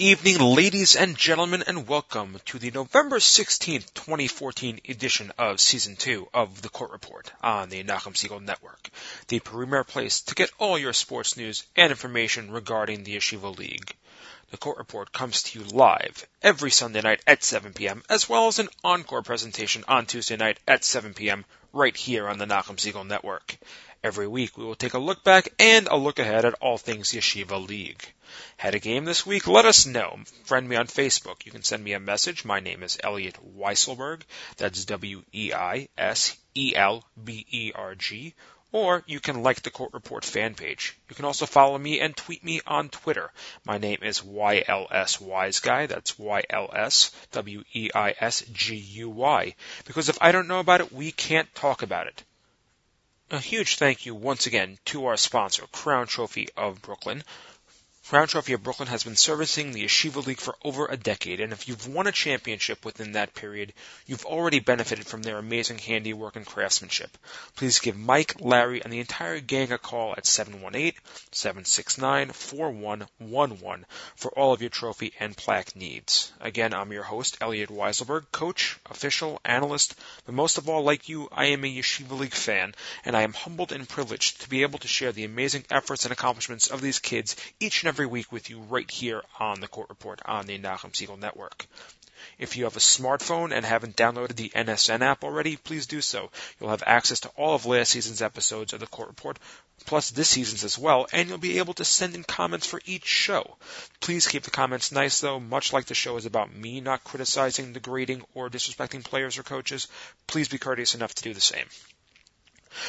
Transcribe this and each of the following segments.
evening, ladies and gentlemen, and welcome to the November 16th, 2014 edition of Season 2 of The Court Report on the Nachum Segal Network, the premier place to get all your sports news and information regarding the Yeshiva League. The Court Report comes to you live every Sunday night at 7 p.m., as well as an encore presentation on Tuesday night at 7 p.m. right here on the Nachum Segal Network. Every week we will take a look back and a look ahead at all things Yeshiva League. Had a game this week? Let us know. Friend me on Facebook. You can send me a message. My name is Elliot Weiselberg. That's W-E-I-S-E-L-B-E-R-G. Or you can like the Court Report fan page. You can also follow me and tweet me on Twitter. My name is YLS Wise Guy. That's Y-L-S-W-E-I-S-G-U-Y. Because if I don't know about it, we can't talk about it. A huge thank you once again to our sponsor, Crown Trophy of Brooklyn. Crown Trophy of Brooklyn has been servicing the Yeshiva League for over a decade, and if you've won a championship within that period, you've already benefited from their amazing handiwork and craftsmanship. Please give Mike, Larry, and the entire gang a call at 718-769-4111 for all of your trophy and plaque needs. Again, I'm your host, Elliot Weiselberg, coach, official, analyst, but most of all, like you, I am a Yeshiva League fan, and I am humbled and privileged to be able to share the amazing efforts and accomplishments of these kids each and every week with you right here on the Court Report on the Nachum Segal Network. If you have a smartphone and haven't downloaded the NSN app already, please do so. You'll have access to all of last season's episodes of the Court Report, plus this season's as well, and you'll be able to send in comments for each show. Please keep the comments nice though, much like the show is about me not criticizing, degrading, or disrespecting players or coaches. Please be courteous enough to do the same.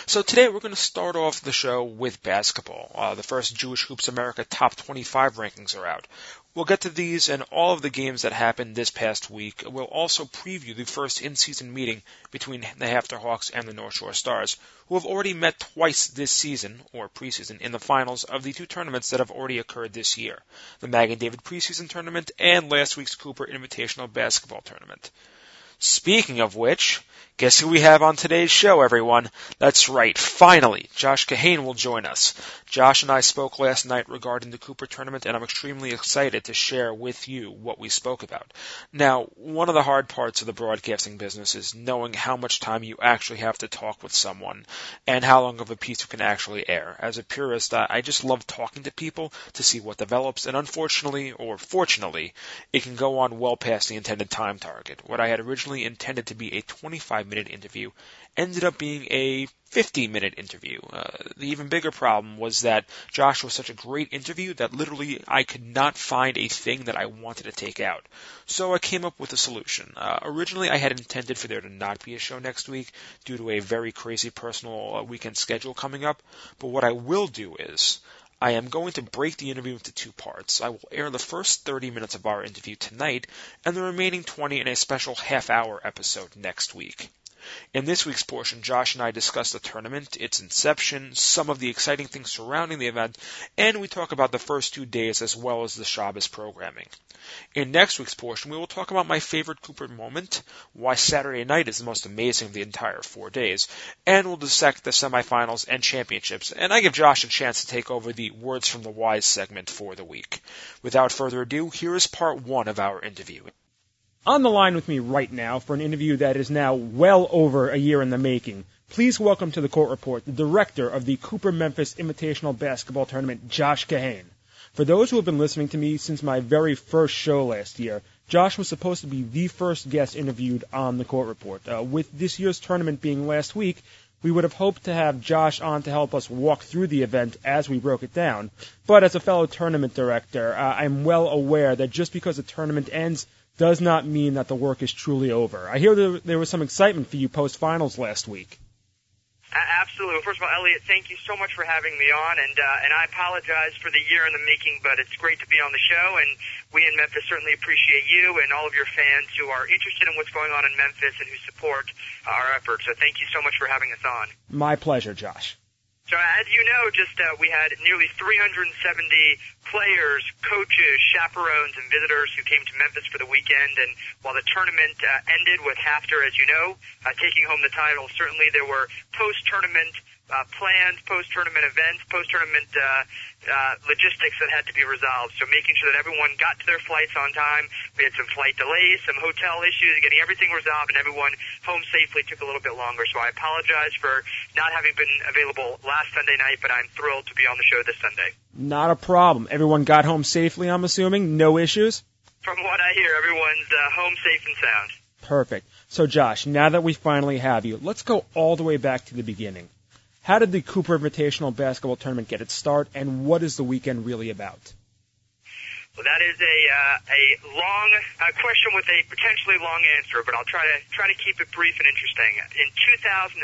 So today we're going to start off the show with basketball. Uh, the first Jewish Hoops America Top 25 rankings are out. We'll get to these and all of the games that happened this past week. We'll also preview the first in-season meeting between the HAFTR Hawks and the North Shore Stars, who have already met twice this season, or preseason, in the finals of the two tournaments that have already occurred this year. The Magen David preseason tournament and last week's Cooper Invitational Basketball Tournament. Speaking of which, guess who we have on today's show, everyone? That's right, finally, Josh Kahane will join us. Josh and I spoke last night regarding the Cooper tournament, and I'm extremely excited to share with you what we spoke about. Now, one of the hard parts of the broadcasting business is knowing how much time you actually have to talk with someone, and how long of a piece you can actually air. As a purist, I just love talking to people to see what develops, and unfortunately, or fortunately, it can go on well past the intended time target. What I had originally intended to be a 25 minute interview ended up being a 50 minute interview. Uh, the even bigger problem was that Josh was such a great interview that literally I could not find a thing that I wanted to take out. So I came up with a solution. Uh, originally I had intended for there to not be a show next week due to a very crazy personal uh, weekend schedule coming up, but what I will do is I am going to break the interview into two parts. I will air the first 30 minutes of our interview tonight and the remaining 20 in a special half hour episode next week. In this week's portion, Josh and I discuss the tournament, its inception, some of the exciting things surrounding the event, and we talk about the first two days as well as the Shabbos programming. In next week's portion, we will talk about my favorite Cooper moment, why Saturday night is the most amazing of the entire four days, and we'll dissect the semifinals and championships, and I give Josh a chance to take over the Words from the Wise segment for the week. Without further ado, here is part one of our interview. On the line with me right now for an interview that is now well over a year in the making. Please welcome to the court report the director of the Cooper Memphis Invitational Basketball Tournament, Josh Kahane. For those who have been listening to me since my very first show last year, Josh was supposed to be the first guest interviewed on the court report. Uh, with this year's tournament being last week, we would have hoped to have Josh on to help us walk through the event as we broke it down. But as a fellow tournament director, uh, I'm well aware that just because a tournament ends does not mean that the work is truly over. I hear there, there was some excitement for you post finals last week. Absolutely. First of all, Elliot, thank you so much for having me on, and uh, and I apologize for the year in the making, but it's great to be on the show, and we in Memphis certainly appreciate you and all of your fans who are interested in what's going on in Memphis and who support our efforts. So thank you so much for having us on. My pleasure, Josh. So as you know, just uh, we had nearly 370 players, coaches, chaperones, and visitors who came to Memphis for the weekend. And while the tournament uh, ended with HAFTR, as you know, uh, taking home the title, certainly there were post-tournament uh, plans, post-tournament events, post-tournament uh, uh, logistics that had to be resolved. So making sure that everyone got to their flights on time. We had some flight delays, some hotel issues, getting everything resolved, and everyone home safely took a little bit longer. So I apologize for not having been available last Sunday night, but I'm thrilled to be on the show this Sunday. Not a problem. Everyone got home safely, I'm assuming? No issues? From what I hear, everyone's uh, home safe and sound. Perfect. So Josh, now that we finally have you, let's go all the way back to the beginning. How did the Cooper Invitational Basketball Tournament get its start, and what is the weekend really about? Well, that is a uh, a long question with a potentially long answer, but I'll try to try to keep it brief and interesting. In 2007,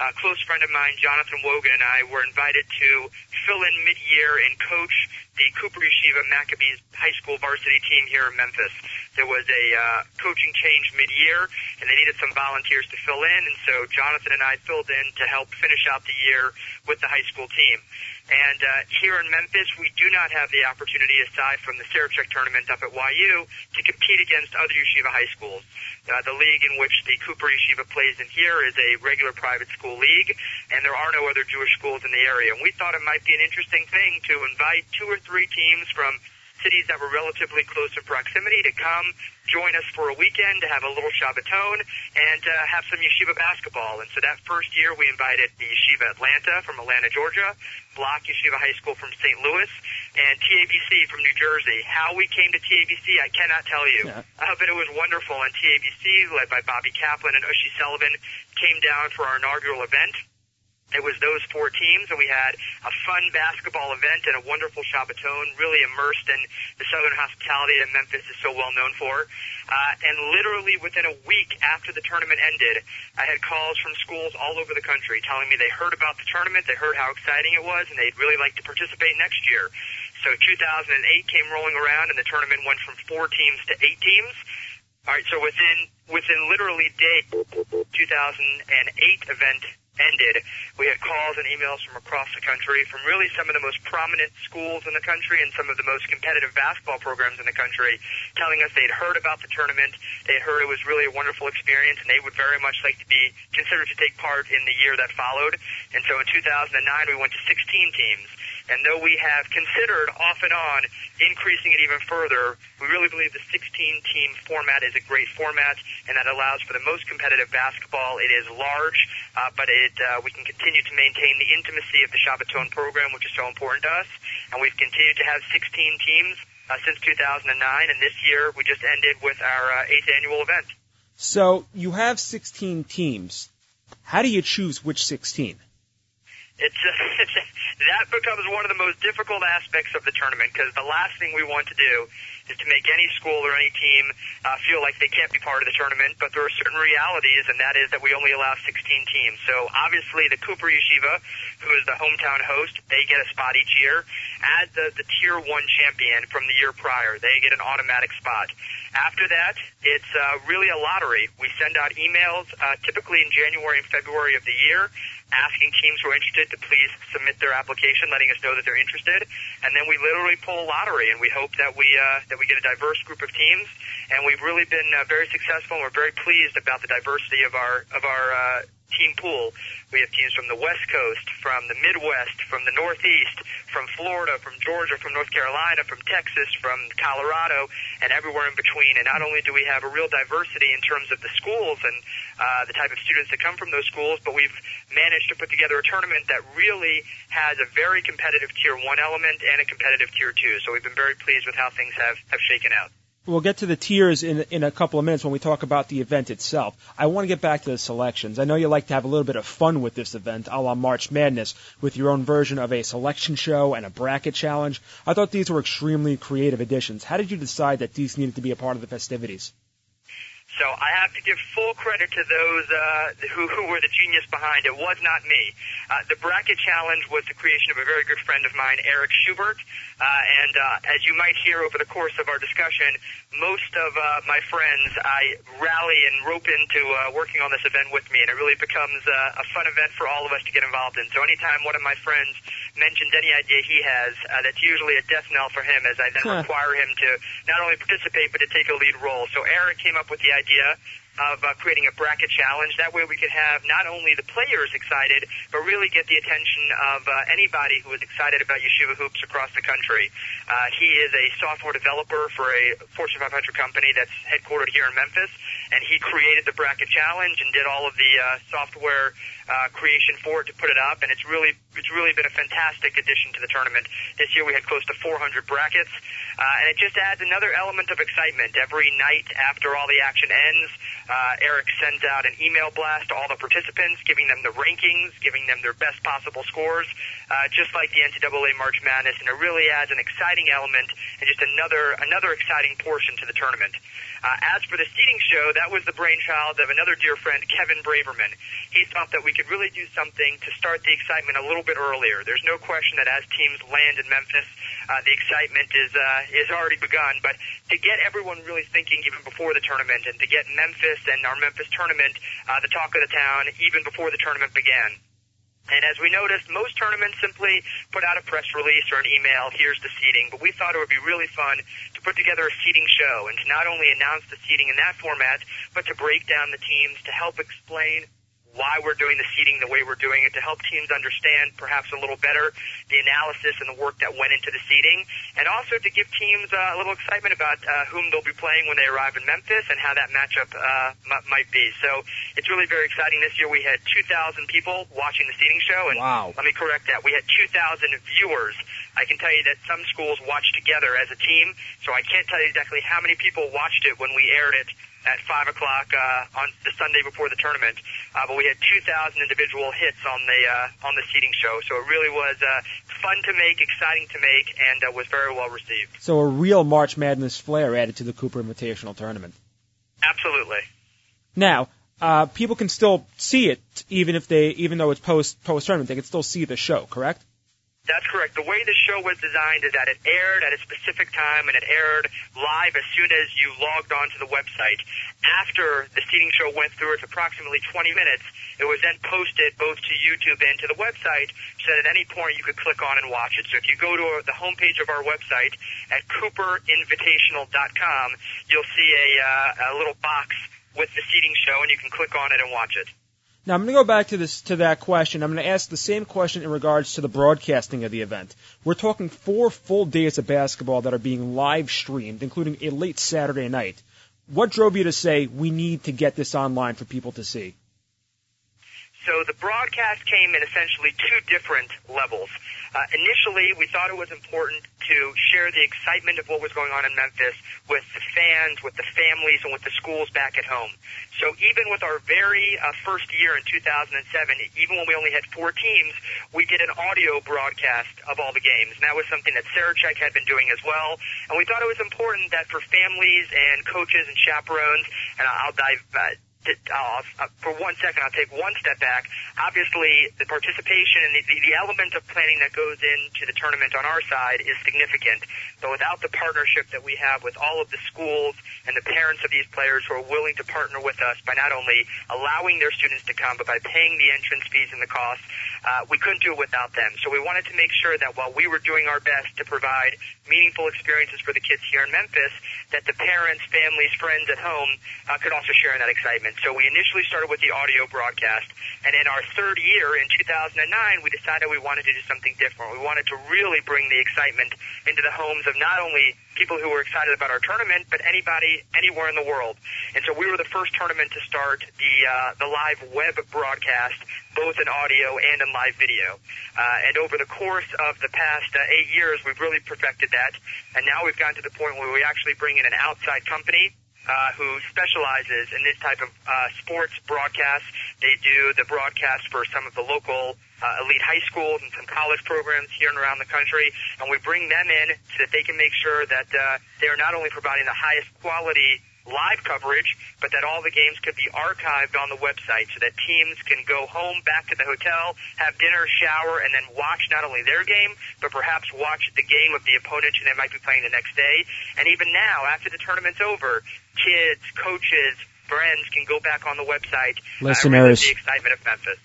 a close friend of mine, Jonathan Wogan, and I were invited to fill in mid-year and coach the Cooper Yeshiva Maccabees high school varsity team here in Memphis. There was a uh, coaching change mid-year, and they needed some volunteers to fill in, and so Jonathan and I filled in to help finish out the year with the high school team. And uh, here in Memphis, we do not have the opportunity, aside from the Sarachek tournament up at YU, to compete against other yeshiva high schools. Uh, the league in which the Cooper Yeshiva plays in here is a regular private school league, and there are no other Jewish schools in the area. And we thought it might be an interesting thing to invite two or three teams from cities that were relatively close in proximity to come join us for a weekend to have a little Shabbaton and uh, have some yeshiva basketball. And so that first year we invited the Yeshiva Atlanta from Atlanta, Georgia, Block Yeshiva High School from St. Louis, and TABC from New Jersey. How we came to TABC, I cannot tell you. Yeah. Uh, but it was wonderful. And TABC, led by Bobby Kaplan and Ushi Sullivan, came down for our inaugural event. It was those four teams, and we had a fun basketball event and a wonderful Shabbaton, really immersed in the Southern hospitality that Memphis is so well known for. Uh, and literally within a week after the tournament ended, I had calls from schools all over the country telling me they heard about the tournament, they heard how exciting it was, and they'd really like to participate next year. So 2008 came rolling around, and the tournament went from four teams to eight teams. All right, so within within literally days, 2008 event ended, we had calls and emails from across the country from really some of the most prominent schools in the country and some of the most competitive basketball programs in the country telling us they'd heard about the tournament, they had heard it was really a wonderful experience, and they would very much like to be considered to take part in the year that followed. And so in 2009, we went to 16 teams. And though we have considered off and on increasing it even further, we really believe the 16-team format is a great format, and that allows for the most competitive basketball. It is large, uh, but it uh, we can continue to maintain the intimacy of the Shabbaton program, which is so important to us. And we've continued to have 16 teams uh, since 2009, and this year we just ended with our uh, eighth annual event. So you have 16 teams. How do you choose which 16? It's, that becomes one of the most difficult aspects of the tournament because the last thing we want to do is to make any school or any team uh, feel like they can't be part of the tournament. But there are certain realities, and that is that we only allow 16 teams. So obviously, the Cooper Yeshiva, who is the hometown host, they get a spot each year. As the, the tier one champion from the year prior, they get an automatic spot. After that, it's uh, really a lottery. We send out emails uh, typically in January and February of the year asking teams who are interested to please submit their application, letting us know that they're interested, and then we literally pull a lottery, and we hope that we uh, that we get a diverse group of teams. And we've really been uh, very successful, and we're very pleased about the diversity of our of our uh, team pool. We have teams from the West Coast, from the Midwest, from the Northeast, from Florida, from Georgia, from North Carolina, from Texas, from Colorado, and everywhere in between. And not only do we have a real diversity in terms of the schools and uh, the type of students that come from those schools, but we've managed to put together a tournament that really has a very competitive tier one element and a competitive tier two. So we've been very pleased with how things have, have shaken out. We'll get to the tiers in in a couple of minutes when we talk about the event itself. I want to get back to the selections. I know you like to have a little bit of fun with this event, a la March Madness, with your own version of a selection show and a bracket challenge. I thought these were extremely creative additions. How did you decide that these needed to be a part of the festivities? So I have to give full credit to those uh, who, who were the genius behind it. Was not me. Uh, the bracket challenge was the creation of a very good friend of mine, Eric Schubert. Uh, and uh, as you might hear over the course of our discussion, most of uh, my friends I rally and rope into uh, working on this event with me, and it really becomes uh, a fun event for all of us to get involved in. So anytime one of my friends mentions any idea he has, uh, that's usually a death knell for him, as I then huh. require him to not only participate but to take a lead role. So Eric came up with the idea کیا of uh, creating a bracket challenge. That way we could have not only the players excited, but really get the attention of uh, anybody who is excited about Yeshiva Hoops across the country. Uh, he is a software developer for a Fortune 500 company that's headquartered here in Memphis, and he created the bracket challenge and did all of the uh, software uh, creation for it to put it up, and it's really it's really been a fantastic addition to the tournament. This year we had close to 400 brackets, uh, and it just adds another element of excitement. Every night after all the action ends, uh, Eric sends out an email blast to all the participants, giving them the rankings, giving them their best possible scores, uh, just like the NCAA March Madness, and it really adds an exciting element and just another another exciting portion to the tournament. Uh, as for the seeding show, that was the brainchild of another dear friend, Kevin Braverman. He thought that we could really do something to start the excitement a little bit earlier. There's no question that as teams land in Memphis, uh, the excitement is uh, is already begun. But to get everyone really thinking even before the tournament, and to get Memphis and our Memphis tournament uh, the talk of the town even before the tournament began. And as we noticed, most tournaments simply put out a press release or an email, here's the seeding, but we thought it would be really fun to put together a seeding show and to not only announce the seeding in that format, but to break down the teams to help explain why we're doing the seeding the way we're doing it to help teams understand perhaps a little better the analysis and the work that went into the seeding, and also to give teams uh, a little excitement about uh, whom they'll be playing when they arrive in Memphis and how that matchup uh, m- might be. So it's really very exciting. This year we had 2,000 people watching the seeding show, and wow. let me correct that. We had 2,000 viewers. I can tell you that some schools watched together as a team, so I can't tell you exactly how many people watched it when we aired it at five o'clock uh, on the Sunday before the tournament. Uh, but we had 2,000 individual hits on the uh, on the seeding show, so it really was uh, fun to make, exciting to make, and uh, was very well received. So a real March Madness flair added to the Cooper Invitational Tournament. Absolutely. Now, uh, people can still see it, even if they, even though it's post post tournament, they can still see the show, correct? That's correct. The way the show was designed is that it aired at a specific time and it aired live as soon as you logged onto the website. After the seeding show went through its approximately 20 minutes, it was then posted both to YouTube and to the website so that at any point you could click on and watch it. So if you go to the homepage of our website at cooperinvitational.com, you'll see a, uh, a little box with the seeding show and you can click on it and watch it. Now I'm going to go back to this to that question. I'm going to ask the same question in regards to the broadcasting of the event. We're talking four full days of basketball that are being live streamed, including a late Saturday night. What drove you to say we need to get this online for people to see? So the broadcast came in essentially two different levels. Uh, initially, we thought it was important to share the excitement of what was going on in Memphis with the fans, with the families, and with the schools back at home. So even with our very uh, first year in 2007, even when we only had four teams, we did an audio broadcast of all the games. And that was something that Sarachek had been doing as well. And we thought it was important that for families and coaches and chaperones, and I'll dive uh, uh, uh, for one second, I'll take one step back. Obviously, the participation and the, the, the element of planning that goes into the tournament on our side is significant. But without the partnership that we have with all of the schools and the parents of these players who are willing to partner with us by not only allowing their students to come, but by paying the entrance fees and the costs, uh, we couldn't do it without them. So we wanted to make sure that while we were doing our best to provide meaningful experiences for the kids here in Memphis, that the parents, families, friends at home uh, could also share in that excitement. So we initially started with the audio broadcast, and in our third year in 2009, we decided we wanted to do something different. We wanted to really bring the excitement into the homes of not only people who were excited about our tournament, but anybody anywhere in the world. And so we were the first tournament to start the uh, the live web broadcast, both in audio and in live video. Uh, and over the course of the past uh, eight years, we've really perfected that. And now we've gotten to the point where we actually bring in an outside company uh, who specializes in this type of uh, sports broadcasts. They do the broadcast for some of the local uh, elite high schools and some college programs here and around the country, and we bring them in so that they can make sure that uh, they are not only providing the highest quality live coverage, but that all the games could be archived on the website so that teams can go home, back to the hotel, have dinner, shower, and then watch not only their game, but perhaps watch the game of the opponent who they might be playing the next day. And even now, after the tournament's over, kids, coaches, friends can go back on the website. Listeners. Uh, the excitement of Memphis.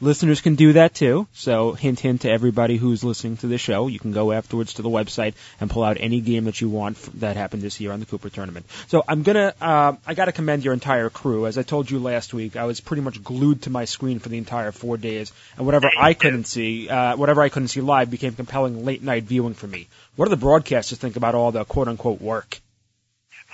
Listeners can do that too. So hint hint to everybody who's listening to the show. You can go afterwards to the website and pull out any game that you want that happened this year on the Cooper tournament. So I'm gonna, uh, I gotta commend your entire crew. As I told you last week, I was pretty much glued to my screen for the entire four days, and whatever I couldn't see, uh, whatever I couldn't see live became compelling late night viewing for me. What do the broadcasters think about all the quote unquote work?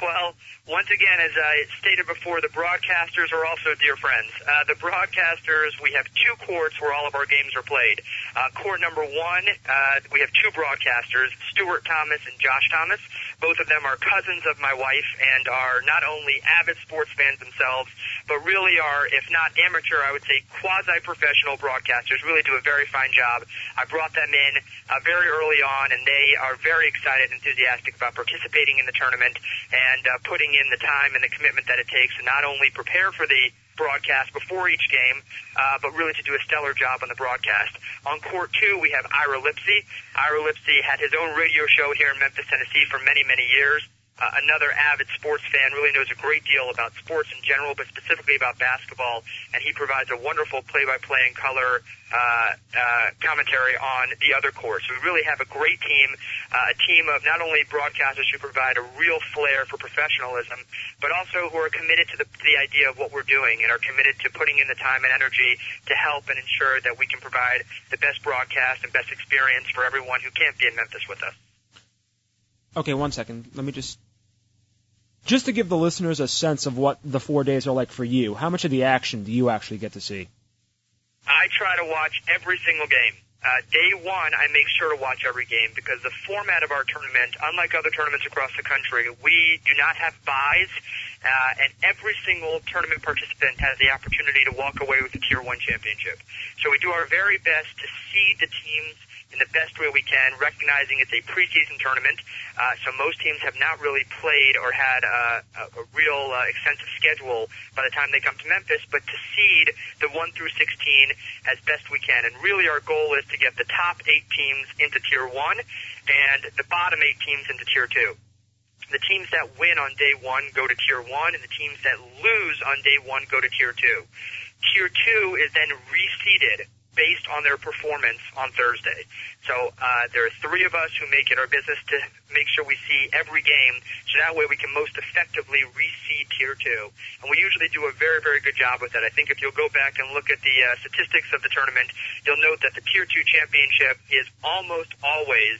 Well, once again, as I stated before, the broadcasters are also dear friends. Uh, the broadcasters, we have two courts where all of our games are played. Uh, court number one, uh, we have two broadcasters, Stuart Thomas and Josh Thomas. Both of them are cousins of my wife and are not only avid sports fans themselves, but really are, if not amateur, I would say quasi-professional broadcasters. Really do a very fine job. I brought them in uh, very early on, and they are very excited, and enthusiastic about participating in the tournament and uh, putting in the time and the commitment that it takes to not only prepare for the broadcast before each game, uh, but really to do a stellar job on the broadcast. On court two, we have Ira Lipsy. Ira Lipsy had his own radio show here in Memphis, Tennessee for many, many years uh, another avid sports fan, really knows a great deal about sports in general, but specifically about basketball, and he provides a wonderful play-by-play and color uh, uh, commentary on the other course. We really have a great team, uh, a team of not only broadcasters who provide a real flair for professionalism, but also who are committed to the, to the idea of what we're doing and are committed to putting in the time and energy to help and ensure that we can provide the best broadcast and best experience for everyone who can't be in Memphis with us. Okay, one second. Let me just just to give the listeners a sense of what the four days are like for you, how much of the action do you actually get to see? I try to watch every single game. Uh, day one, I make sure to watch every game because the format of our tournament, unlike other tournaments across the country, we do not have buys, uh, and every single tournament participant has the opportunity to walk away with a Tier 1 championship. So we do our very best to seed the teams in the best way we can, recognizing it's a preseason tournament. Uh, so most teams have not really played or had a, a, a real uh, extensive schedule by the time they come to Memphis, but to seed the 1 through 16 as best we can. And really our goal is to get the top eight teams into Tier 1 and the bottom eight teams into Tier 2 the teams that win on day one go to tier one, and the teams that lose on day one go to tier two. Tier two is then reseeded based on their performance on Thursday. So uh, there are three of us who make it our business to make sure we see every game, so that way we can most effectively reseed Tier 2. And we usually do a very, very good job with that. I think if you'll go back and look at the uh, statistics of the tournament, you'll note that the Tier 2 championship is almost always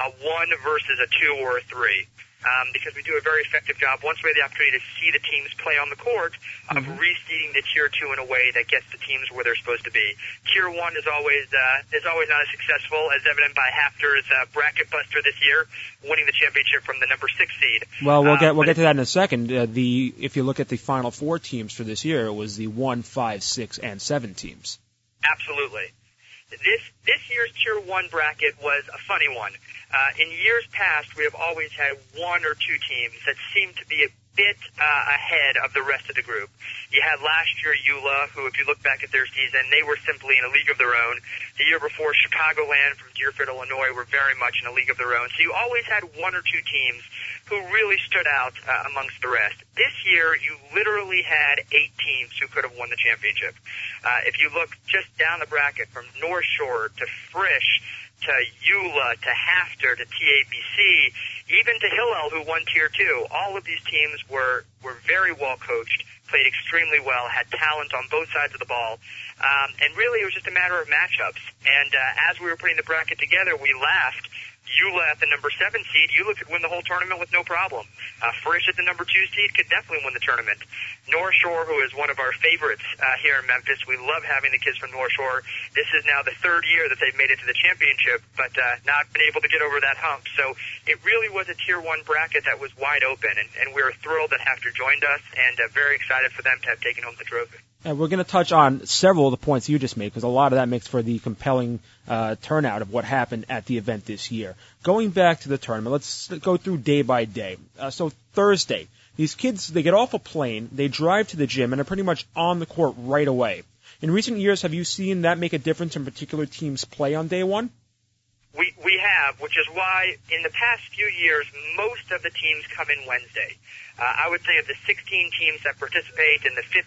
a 1 versus a 2 or a 3 um, because we do a very effective job once we have the opportunity to see the teams play on the court of mm-hmm. reseeding the tier two in a way that gets the teams where they're supposed to be. Tier one is always uh, is always not as successful as evident by HAFTR's uh, bracket buster this year, winning the championship from the number six seed. Well, we'll get we'll get to that in a second. Uh, the if you look at the final four teams for this year, it was the one, five, six, and seven teams. Absolutely. This this year's tier one bracket was a funny one. Uh, in years past, we have always had one or two teams that seem to be a bit uh, ahead of the rest of the group. You had last year YULA, who, if you look back at their season, they were simply in a league of their own. The year before, Chicagoland from Deerfield, Illinois, were very much in a league of their own. So you always had one or two teams who really stood out uh, amongst the rest. This year, you literally had eight teams who could have won the championship. Uh, if you look just down the bracket from North Shore to Frisch to YULA to HAFTR to TABC, even to Hillel, who won Tier 2. All of these teams were, were very well coached, played extremely well, had talent on both sides of the ball. Um, and really, it was just a matter of matchups. And uh, as we were putting the bracket together, we laughed YULA at the number seven seed, YULA could win the whole tournament with no problem. Uh, Frisch at the number two seed could definitely win the tournament. North Shore, who is one of our favorites uh, here in Memphis, we love having the kids from North Shore. This is now the third year that they've made it to the championship, but uh, not been able to get over that hump. So it really was a tier one bracket that was wide open, and, and we were thrilled that HAFTR joined us, and uh, very excited for them to have taken home the trophy. And we're going to touch on several of the points you just made because a lot of that makes for the compelling uh, turnout of what happened at the event this year. Going back to the tournament, let's go through day by day. Uh, so Thursday, these kids they get off a plane, they drive to the gym, and are pretty much on the court right away. In recent years, have you seen that make a difference in particular teams' play on day one? We we have, which is why in the past few years, most of the teams come in Wednesday. Uh, I would say of the 16 teams that participate and the 15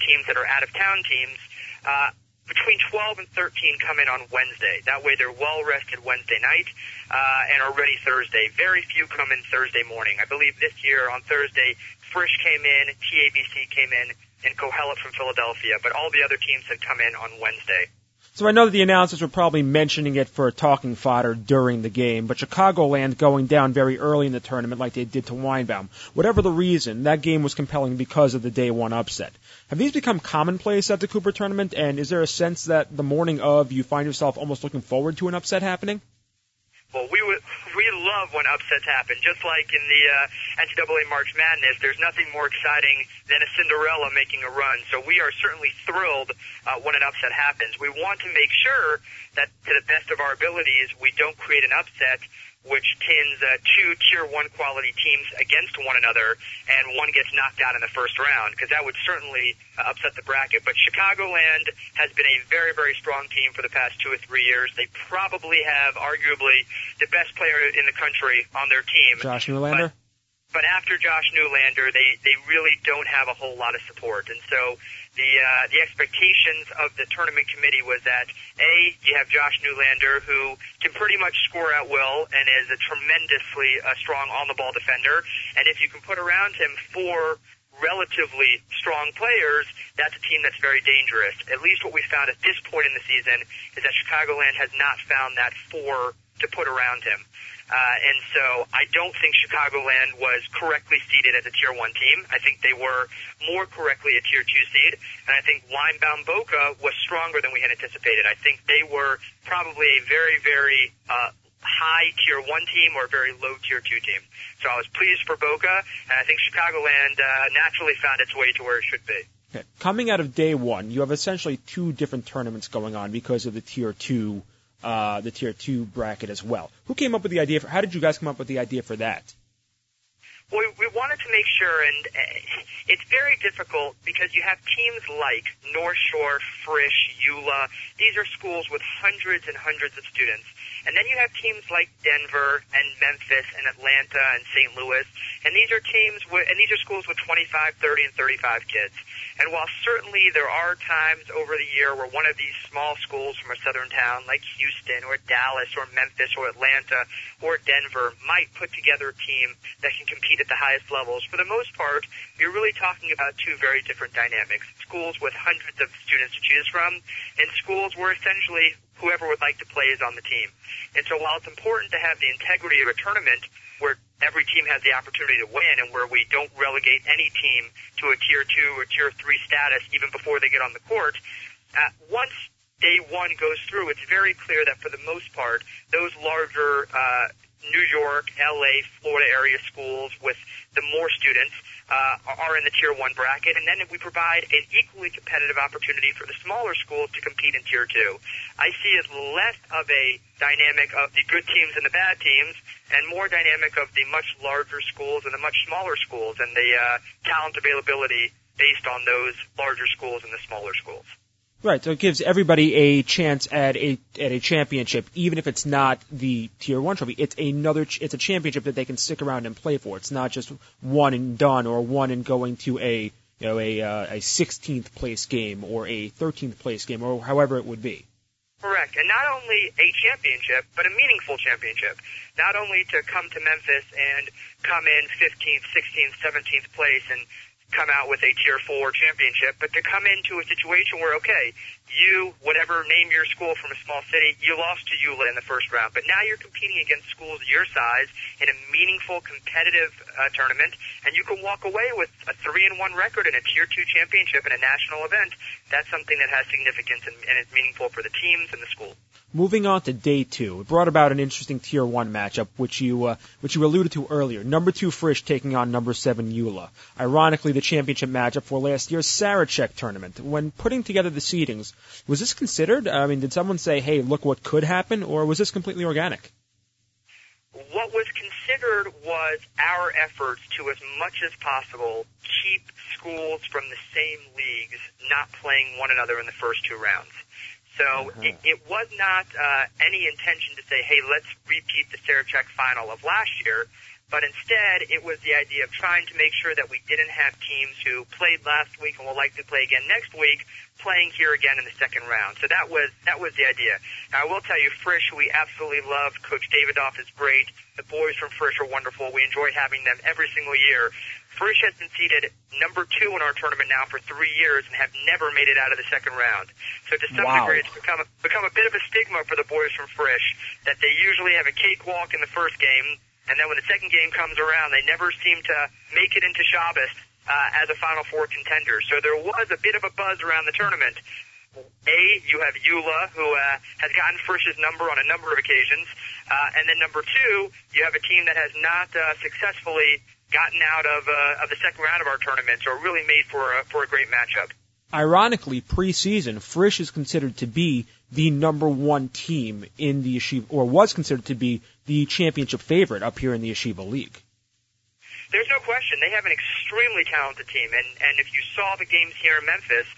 teams that are out of town teams, uh, between 12 and 13 come in on Wednesday. That way they're well rested Wednesday night uh, and are ready Thursday. Very few come in Thursday morning. I believe this year on Thursday, Frisch came in, TABC came in, and Kohelet from Philadelphia, but all the other teams had come in on Wednesday. So I know that the announcers were probably mentioning it for talking fodder during the game, but Chicagoland going down very early in the tournament like they did to Weinbaum. Whatever the reason, that game was compelling because of the day one upset. Have these become commonplace at the Cooper tournament, and is there a sense that the morning of you find yourself almost looking forward to an upset happening? Well, we would, love when upsets happen. Just like in the uh, NCAA March Madness, there's nothing more exciting than a Cinderella making a run. So we are certainly thrilled uh, when an upset happens. We want to make sure that, to the best of our abilities, we don't create an upset which tins uh, two tier one quality teams against one another, and one gets knocked out in the first round, because that would certainly uh, upset the bracket. But Chicagoland has been a very, very strong team for the past two or three years. They probably have arguably the best player in the country on their team. Josh Newlander? But, but after Josh Newlander, they, they really don't have a whole lot of support. And so the uh, the expectations of the tournament committee was that a you have Josh Newlander who can pretty much score at will and is a tremendously uh, strong on the ball defender, and if you can put around him four relatively strong players, that's a team that's very dangerous. At least what we found at this point in the season is that Chicagoland has not found that four to put around him. Uh, and so I don't think Chicagoland was correctly seeded as a tier one team. I think they were more correctly a tier two seed. And I think Weinbaum Boca was stronger than we had anticipated. I think they were probably a very, very, uh, high tier one team or a very low tier two team. So I was pleased for Boca, and I think Chicagoland uh, naturally found its way to where it should be. Okay. Coming out of day one, you have essentially two different tournaments going on because of the tier two uh, the tier two bracket as well. Who came up with the idea for? How did you guys come up with the idea for that? Well, we wanted to make sure, and uh, it's very difficult because you have teams like North Shore, Frisch, YULA. These are schools with hundreds and hundreds of students. And then you have teams like Denver and Memphis and Atlanta and St. Louis. And these are teams with, and these are schools with 25, 30, and 35 kids. And while certainly there are times over the year where one of these small schools from a southern town like Houston or Dallas or Memphis or Atlanta or Denver might put together a team that can compete at the highest levels, for the most part, you're really talking about two very different dynamics. Schools with hundreds of students to choose from and schools where essentially whoever would like to play is on the team. And so while it's important to have the integrity of a tournament where every team has the opportunity to win and where we don't relegate any team to a tier two or tier three status even before they get on the court. Uh, once day one goes through, it's very clear that for the most part, those larger uh, New York, LA, Florida area schools with the more students uh, are in the tier one bracket, and then we provide an equally competitive opportunity for the smaller schools to compete in tier two. I see as less of a dynamic of the good teams and the bad teams, and more dynamic of the much larger schools and the much smaller schools, and the uh, talent availability based on those larger schools and the smaller schools. Right, so it gives everybody a chance at a at a championship, even if it's not the tier one trophy. It's another, ch- it's a championship that they can stick around and play for. It's not just one and done, or one and going to a you know a uh, a 16th place game or a 13th place game, or however it would be. Correct, and not only a championship, but a meaningful championship. Not only to come to Memphis and come in 15th, 16th, 17th place and come out with a tier four championship, but to come into a situation where, okay, you, whatever name your school from a small city, you lost to YULA in the first round, but now you're competing against schools your size in a meaningful, competitive uh, tournament, and you can walk away with a three and one record in a tier two championship in a national event. That's something that has significance and, and is meaningful for the teams and the school. Moving on to day two, it brought about an interesting tier one matchup, which you uh, which you alluded to earlier. Number two Frisch taking on number seven YULA. Ironically, the championship matchup for last year's Sarachek tournament. When putting together the seedings, was this considered? I mean, did someone say, "Hey, look what could happen," or was this completely organic? What was considered was our efforts to, as much as possible, keep schools from the same leagues not playing one another in the first two rounds. So uh-huh. it, it was not uh, any intention to say, hey, let's repeat the Sarachek final of last year, but instead it was the idea of trying to make sure that we didn't have teams who played last week and will likely play again next week playing here again in the second round. So that was that was the idea. Now I will tell you, Frisch, we absolutely love. Coach Davidoff is great. The boys from Frisch are wonderful. We enjoy having them every single year. Frisch has been seeded number two in our tournament now for three years and have never made it out of the second round. So to some wow. degree, it's become a, become a bit of a stigma for the boys from Frisch that they usually have a cakewalk in the first game, and then when the second game comes around, they never seem to make it into Shabbos uh, as a Final Four contender. So there was a bit of a buzz around the tournament. A, you have YULA, who uh, has gotten Frisch's number on a number of occasions, uh, and then number two, you have a team that has not uh, successfully gotten out of uh, of the second round of our tournament, so really made for a, for a great matchup. Ironically, preseason, Frisch is considered to be the number one team in the Yeshiva, or was considered to be the championship favorite up here in the Yeshiva League. There's no question. They have an extremely talented team, and, and if you saw the games here in Memphis,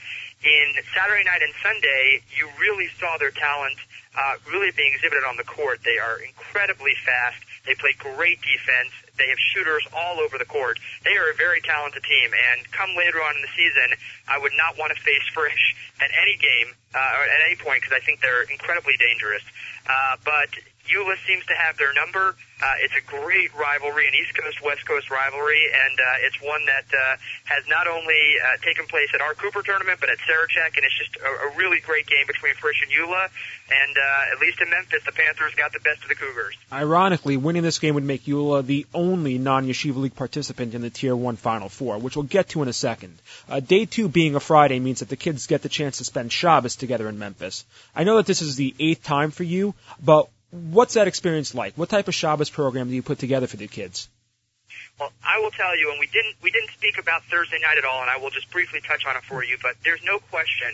in Saturday night and Sunday, you really saw their talent uh, really being exhibited on the court. They are incredibly fast. They play great defense. They have shooters all over the court. They are a very talented team, and come later on in the season, I would not want to face Frisch at any game uh, or at any point because I think they're incredibly dangerous. Uh, but YULA seems to have their number. Uh, it's a great rivalry, an East Coast West Coast rivalry, and uh, it's one that uh, has not only uh, taken place at our Cooper tournament, but at Sarachek, and it's just a, a really great game between Frisch and YULA. And uh, at least in Memphis, the Panthers got the best of the Cougars. Ironically, winning this game would make Eula the only non-Yeshiva League participant in the Tier One Final Four, which we'll get to in a second. Uh, day two being a Friday means that the kids get the chance to spend Shabbos together in Memphis. I know that this is the eighth time for you, but what's that experience like? What type of Shabbos program do you put together for the kids? Well, I will tell you, and we didn't we didn't speak about Thursday night at all, and I will just briefly touch on it for you. But there's no question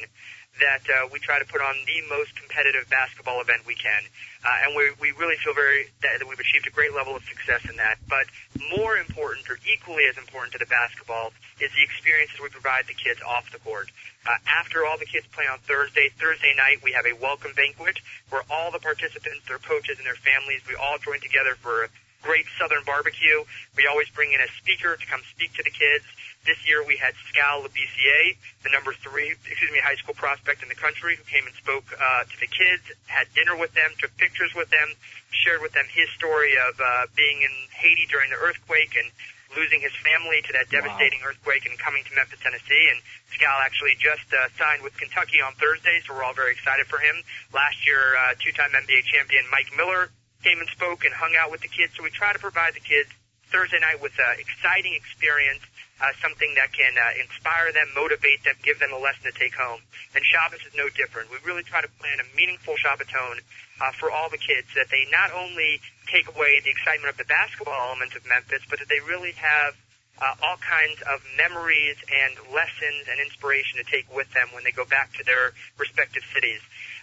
that uh, we try to put on the most competitive basketball event we can, uh, and we we really feel very that, that we've achieved a great level of success in that. But more important, or equally as important to the basketball, is the experiences we provide the kids off the court. Uh, after all the kids play on Thursday, Thursday night we have a welcome banquet where all the participants, their coaches, and their families, we all join together for great Southern barbecue. We always bring in a speaker to come speak to the kids. This year we had Skal Labissiere, the number three, excuse me, high school prospect in the country, who came and spoke uh, to the kids, had dinner with them, took pictures with them, shared with them his story of uh, being in Haiti during the earthquake and losing his family to that devastating wow. earthquake and coming to Memphis, Tennessee. And Skal actually just uh, signed with Kentucky on Thursday, so we're all very excited for him. Last year, uh, two-time NBA champion Mike Miller came and spoke and hung out with the kids. So we try to provide the kids Thursday night with an exciting experience, uh, something that can uh, inspire them, motivate them, give them a lesson to take home. And Shabbos is no different. We really try to plan a meaningful Shabbaton uh, for all the kids that they not only take away the excitement of the basketball element of Memphis, but that they really have uh, all kinds of memories and lessons and inspiration to take with them when they go back to their respective cities.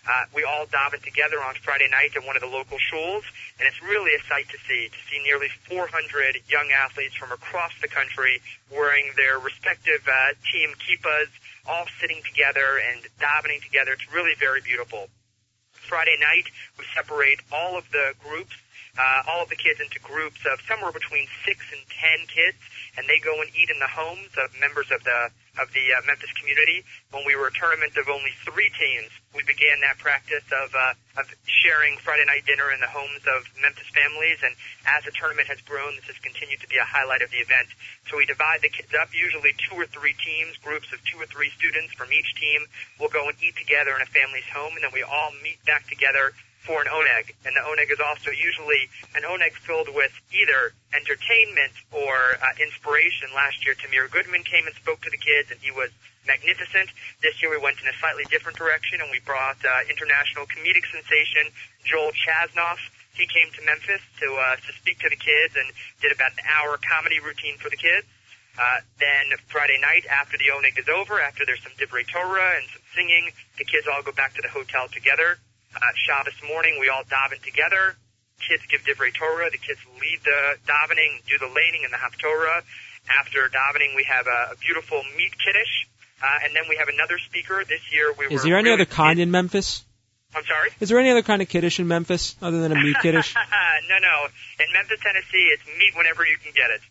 Uh, we all daven together on Friday night at one of the local shuls, and it's really a sight to see, to see nearly 400 young athletes from across the country wearing their respective uh, team kippas, all sitting together and davening together. It's really very beautiful. Friday night, we separate all of the groups uh, all of the kids into groups of somewhere between six and ten kids, and they go and eat in the homes of members of the of the uh, Memphis community. When we were a tournament of only three teams, we began that practice of uh, of sharing Friday night dinner in the homes of Memphis families. And as the tournament has grown, this has continued to be a highlight of the event. So we divide the kids up, usually two or three teams, groups of two or three students from each team We'll go and eat together in a family's home, and then we all meet back together for an oneg, and the oneg is also usually an oneg filled with either entertainment or uh, inspiration. Last year, Tamir Goodman came and spoke to the kids, and he was magnificent. This year, we went in a slightly different direction, and we brought uh, international comedic sensation Joel Chasnoff. He came to Memphis to uh, to speak to the kids and did about an hour comedy routine for the kids. Uh, then Friday night, after the oneg is over, after there's some divrei Torah and some singing, the kids all go back to the hotel together. Uh, Shabbos morning, we all daven together. Kids give divrei Torah. The kids lead the davening, do the laning and the haftorah. After davening, we have a, a beautiful meat kiddush, uh, and then we have another speaker. This year, we Is were there any really other kind in Memphis? I'm sorry. Is there any other kind of kiddush in Memphis other than a meat kiddush? no, no. In Memphis, Tennessee, it's meat whenever you can get it.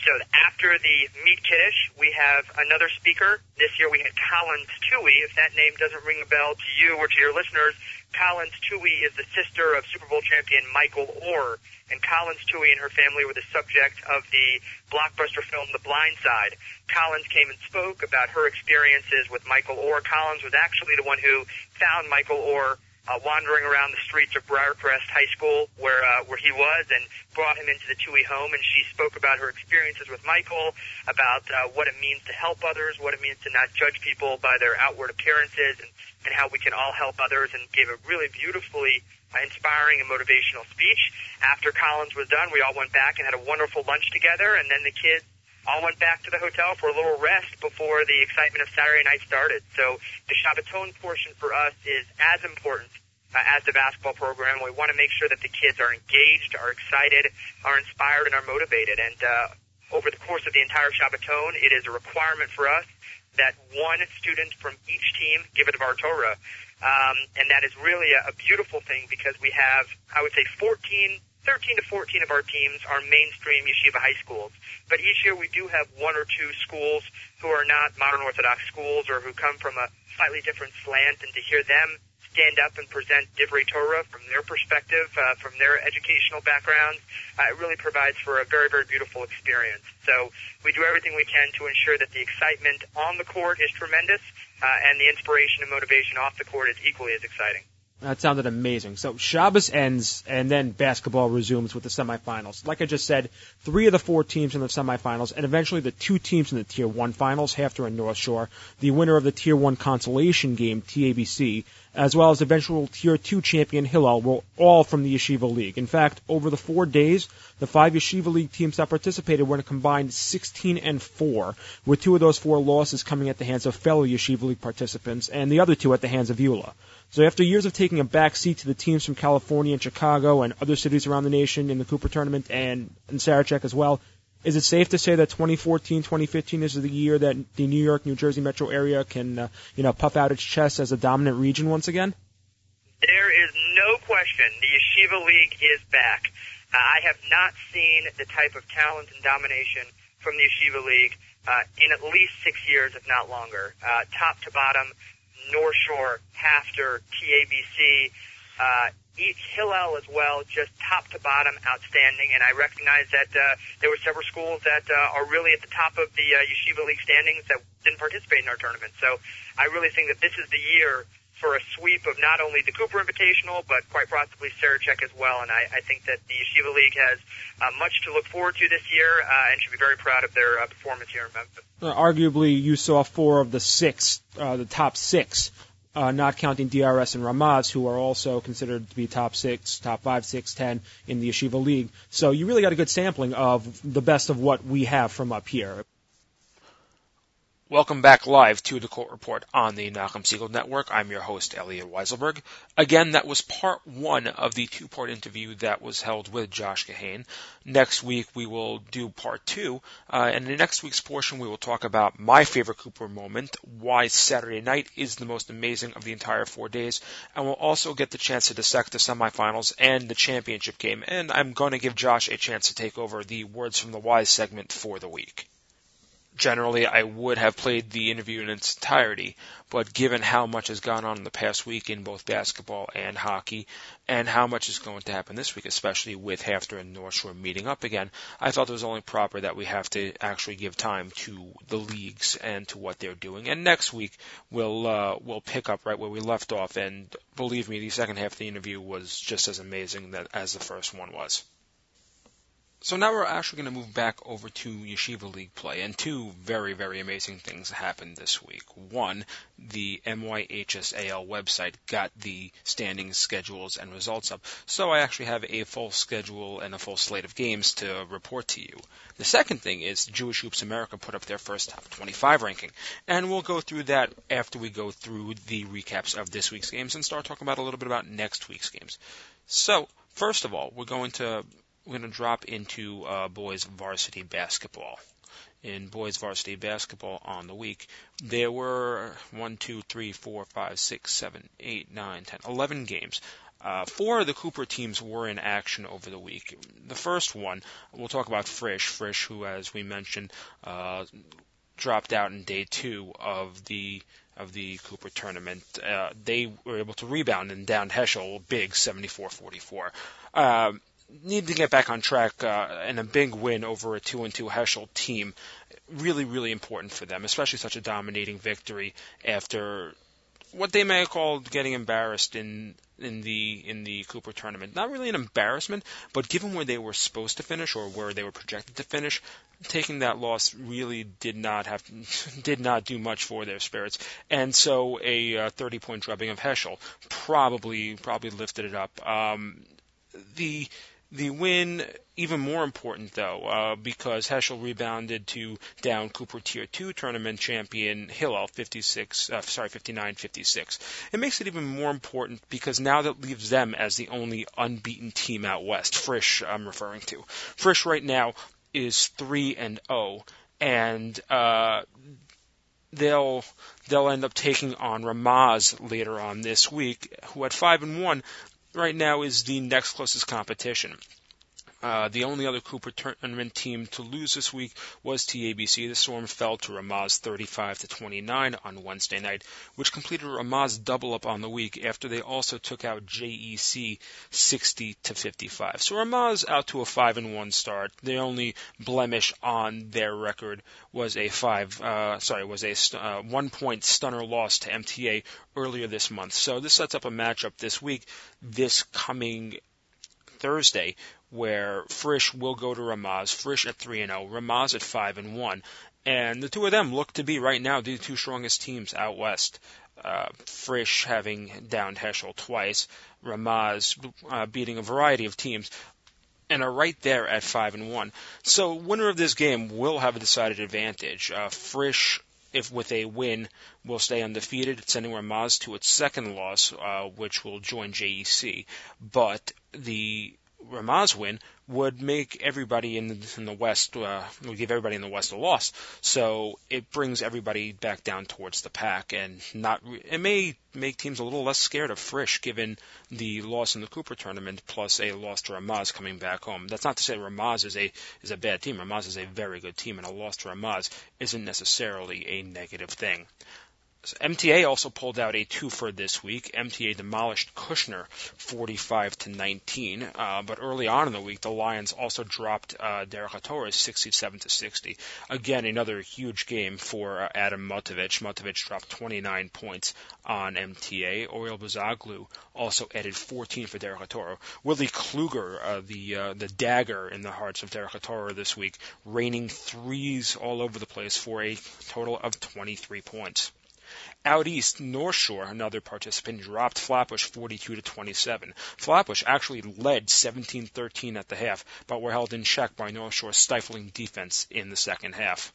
So after the meat kiddush, we have another speaker. This year we had Collins Tuohy. If that name doesn't ring a bell to you or to your listeners, Collins Tuohy is the sister of Super Bowl champion Michael Oher. And Collins Tuohy and her family were the subject of the blockbuster film The Blind Side. Collins came and spoke about her experiences with Michael Oher. Collins was actually the one who found Michael Oher uh, wandering around the streets of Briarcrest High School, where uh, where he was, and brought him into the Tuohy home. And she spoke about her experiences with Michael, about uh, what it means to help others, what it means to not judge people by their outward appearances, and and how we can all help others. And gave a really beautifully inspiring and motivational speech. After Collins was done, we all went back and had a wonderful lunch together, and then the kids all went back to the hotel for a little rest before the excitement of Saturday night started. So the Shabbaton portion for us is as important uh, as the basketball program. We want to make sure that the kids are engaged, are excited, are inspired, and are motivated. And uh, over the course of the entire Shabbaton, it is a requirement for us that one student from each team give it a Dvar Torah. Um, and that is really a, a beautiful thing because we have, I would say, 14 13 to 14 of our teams are mainstream yeshiva high schools. But each year we do have one or two schools who are not modern Orthodox schools or who come from a slightly different slant and to hear them stand up and present Divrei Torah from their perspective, uh, from their educational backgrounds, uh, it really provides for a very, very beautiful experience. So we do everything we can to ensure that the excitement on the court is tremendous uh, and the inspiration and motivation off the court is equally as exciting. That sounded amazing. So Shabbos ends, and then basketball resumes with the semifinals. Like I just said, three of the four teams in the semifinals, and eventually the two teams in the Tier 1 finals, HAFTR and North Shore, the winner of the Tier 1 consolation game, TABC, as well as eventual Tier 2 champion Hillel, were all from the Yeshiva League. In fact, over the four days, the five Yeshiva League teams that participated were in a combined 16 and 4, with two of those four losses coming at the hands of fellow Yeshiva League participants, and the other two at the hands of YULA. So after years of taking a back seat to the teams from California and Chicago and other cities around the nation in the Cooper tournament and in Sarachek as well, is it safe to say that 2014, 2015 is the year that the New York, New Jersey metro area can, uh, you know, puff out its chest as a dominant region once again? There is no question the Yeshiva League is back. Uh, I have not seen the type of talent and domination from the Yeshiva League uh, in at least six years, if not longer. Uh, top to bottom, North Shore, HAFTR, TABC, uh, Hillel as well, just top to bottom, outstanding. And I recognize that uh, there were several schools that uh, are really at the top of the uh, Yeshiva League standings that didn't participate in our tournament. So I really think that this is the year for a sweep of not only the Cooper Invitational, but quite possibly Sarachek as well. And I, I think that the Yeshiva League has uh, much to look forward to this year uh, and should be very proud of their uh, performance here in Memphis. Uh, arguably, you saw four of the six, uh, the top six, uh, not counting DRS and Ramaz, who are also considered to be top six, top five, six, ten in the Yeshiva League. So you really got a good sampling of the best of what we have from up here. Welcome back live to the Court Report on the Nachum Segal Network. I'm your host, Elliot Weiselberg. Again, that was part one of the two-part interview that was held with Josh Kahane. Next week, we will do part two. Uh, and in next week's portion, we will talk about my favorite Cooper moment, why Saturday night is the most amazing of the entire four days, and we'll also get the chance to dissect the semifinals and the championship game. And I'm going to give Josh a chance to take over the Words from the Wise segment for the week. Generally I would have played the interview in its entirety, but given how much has gone on in the past week in both basketball and hockey, and how much is going to happen this week, especially with HAFTR and North Shore meeting up again, I felt it was only proper that we have to actually give time to the leagues and to what they're doing. And next week we'll uh, we'll pick up right where we left off. And believe me, the second half of the interview was just as amazing that, as the first one was. So now we're actually going to move back over to Yeshiva League play, and two very, very amazing things happened this week. One, the MYHSAL website got the standings, schedules, and results up, so I actually have a full schedule and a full slate of games to report to you. The second thing is Jewish Hoops America put up their first top 25 ranking, and we'll go through that after we go through the recaps of this week's games and start talking about a little bit about next week's games. So, first of all, we're going to we're going to drop into uh, boys varsity basketball. In boys varsity basketball on the week, there were one, two, three, four, five, six, seven, eight, nine, ten, eleven games. Uh, four of the Cooper teams were in action over the week. The first one, we'll talk about Frisch. Frisch, who, as we mentioned, uh, dropped out in day two of the of the Cooper tournament. Uh, they were able to rebound and down Heschel big 74-44. Uh, need to get back on track uh, and a big win over a two and two Heschel team. Really, really important for them, especially such a dominating victory after what they may have called getting embarrassed in in the in the Cooper tournament. Not really an embarrassment, but given where they were supposed to finish or where they were projected to finish, taking that loss really did not have did not do much for their spirits. And so a uh, 30 point drubbing of Heschel probably probably lifted it up. Um, the the win, even more important though, uh, because Heschel rebounded to down Cooper Tier 2 tournament champion Hillel 56, uh, sorry, 59-56. It makes it even more important because now that leaves them as the only unbeaten team out west. Frisch, I'm referring to. Frisch right now is 3 and 0, and, uh, they'll they'll end up taking on Ramaz later on this week, who at five and one right now is the next closest competition. Uh, the only other Cooper tournament team to lose this week was TABC. The Storm fell to Ramaz 35 to 29 on Wednesday night, which completed Ramaz double up on the week after they also took out JEC 60 to 55. So Ramaz out to a 5 and 1 start. The only blemish on their record was a five, uh, sorry, was a uh, one point stunner loss to MTA earlier this month. So this sets up a matchup this week, this coming Thursday, where Frisch will go to Ramaz. Frisch at three and zero, oh, Ramaz at five and one, and the two of them look to be right now the two strongest teams out west. Uh, Frisch having downed Heschel twice, Ramaz uh, beating a variety of teams, and are right there at five and one. So winner of this game will have a decided advantage. Uh, Frisch if with a win will stay undefeated, sending Ramaz to its second loss, uh, which will join JEC. But the Ramaz win would make everybody in the, in the West uh, would give everybody in the West a loss. So it brings everybody back down towards the pack, and not it may make teams a little less scared of Frisch given the loss in the Cooper tournament plus a loss to Ramaz coming back home. That's not to say Ramaz is a is a bad team. Ramaz is a very good team, and a loss to Ramaz isn't necessarily a negative thing. MTA also pulled out a twofer this week. MTA demolished Kushner 45 to 19, uh, but early on in the week, the Lions also dropped uh, Derech HaTorah 67 to 60. Again, another huge game for uh, Adam Mutovich. Mutovich dropped 29 points on MTA. Oriel Bazaglu also added 14 for Derech HaTorah. Willie Kluger, uh, the uh, the dagger in the hearts of Derech HaTorah this week, raining threes all over the place for a total of 23 points. Out east, North Shore, another participant, dropped Flatbush 42 to 27. Flatbush actually led 17-13 at the half, but were held in check by North Shore's stifling defense in the second half.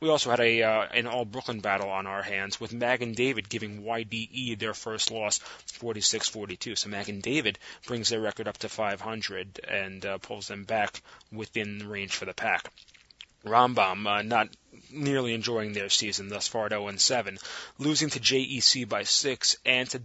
We also had a uh, an all Brooklyn battle on our hands with Magen David giving YDE their first loss, 46-42. So Magen David brings their record up to 500 and uh, pulls them back within range for the pack. Rambam uh, not nearly enjoying their season thus far at 0 7, losing to JEC by 6 and to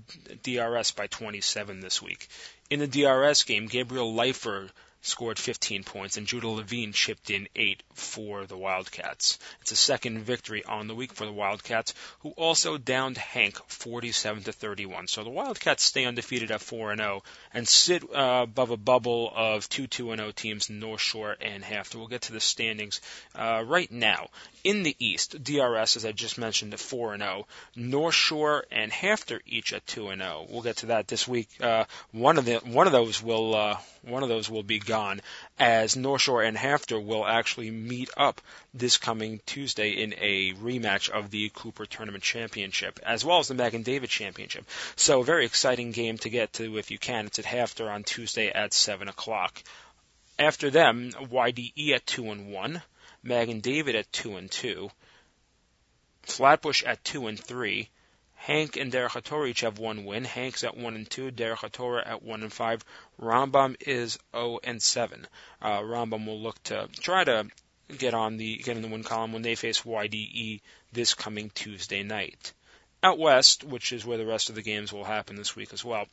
DRS by 27 this week. In the DRS game, Gabriel Leifer scored 15 points, and Judah Levine chipped in eight for the Wildcats. It's a second victory on the week for the Wildcats, who also downed Hank 47 to 31. So the Wildcats stay undefeated at 4 and 0 and sit uh, above a bubble of two 2 and 0 teams, North Shore and HAFTR. We'll get to the standings uh, right now. In the East, DRS, as I just mentioned, at 4 and 0. North Shore and HAFTR each at 2 and 0. We'll get to that this week. Uh, one of the one of those will uh, one of those will be gone, as North Shore and HAFTR will actually meet up this coming Tuesday in a rematch of the Cooper Tournament Championship, as well as the Magen David Championship. So a very exciting game to get to if you can. It's at HAFTR on Tuesday at 7 o'clock. After them, YDE at 2 and 1, Magen David at 2 and 2, Flatbush at 2 and 3, Hank and Derech HaTorah each have one win. Hank's at one and two. Derech HaTorah at one and five. Rambam is 0 and seven. Uh, Rambam will look to try to get on the get in the win column when they face YDE this coming Tuesday night. Out west, which is where the rest of the games will happen this week as well.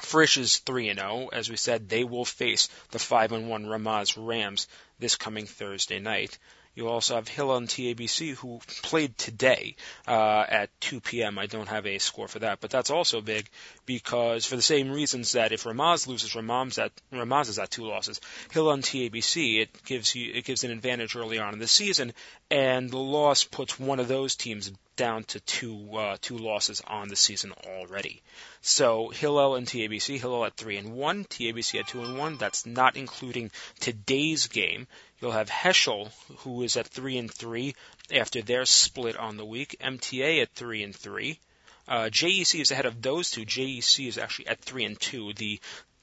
Frisch is 3 and 0. As we said, they will face the 5 and 1 Ramaz Rams this coming Thursday night. You also have Hill on TABC who played today uh, at 2 p.m. I don't have a score for that, but that's also big because for the same reasons that if Ramaz loses, Ramaz at Ramaz is at two losses. Hill on TABC it gives you it gives an advantage early on in the season, and the loss puts one of those teams down to two uh, two losses on the season already. So Hillel and TABC, Hillel at three and one, TABC at two and one. That's not including today's game. You'll have Heschel, who is at three and three after their split on the week. MTA at three and three. Uh, JEC is ahead of those two. JEC is actually at three and two. The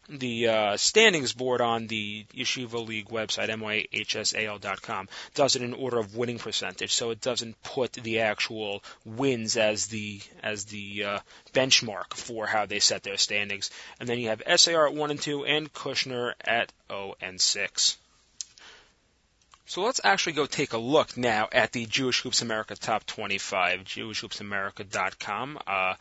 the uh, standings board on the Yeshiva League website, myhsal.com, does it in order of winning percentage, so it doesn't put the actual wins as the as the uh, benchmark for how they set their standings. And then you have SAR at one and two, and Kushner at 0 and six. So let's actually go take a look now at the Jewish Hoops America Top 25, jewishhoopsamerica.com. Uh,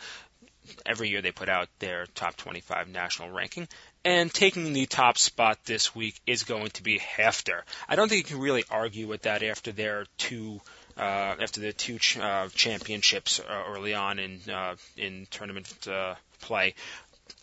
every year they put out their top 25 national ranking. And taking the top spot this week is going to be HAFTR. I don't think you can really argue with that after their two uh, after the two ch- uh, championships uh, early on in uh, in tournament uh, play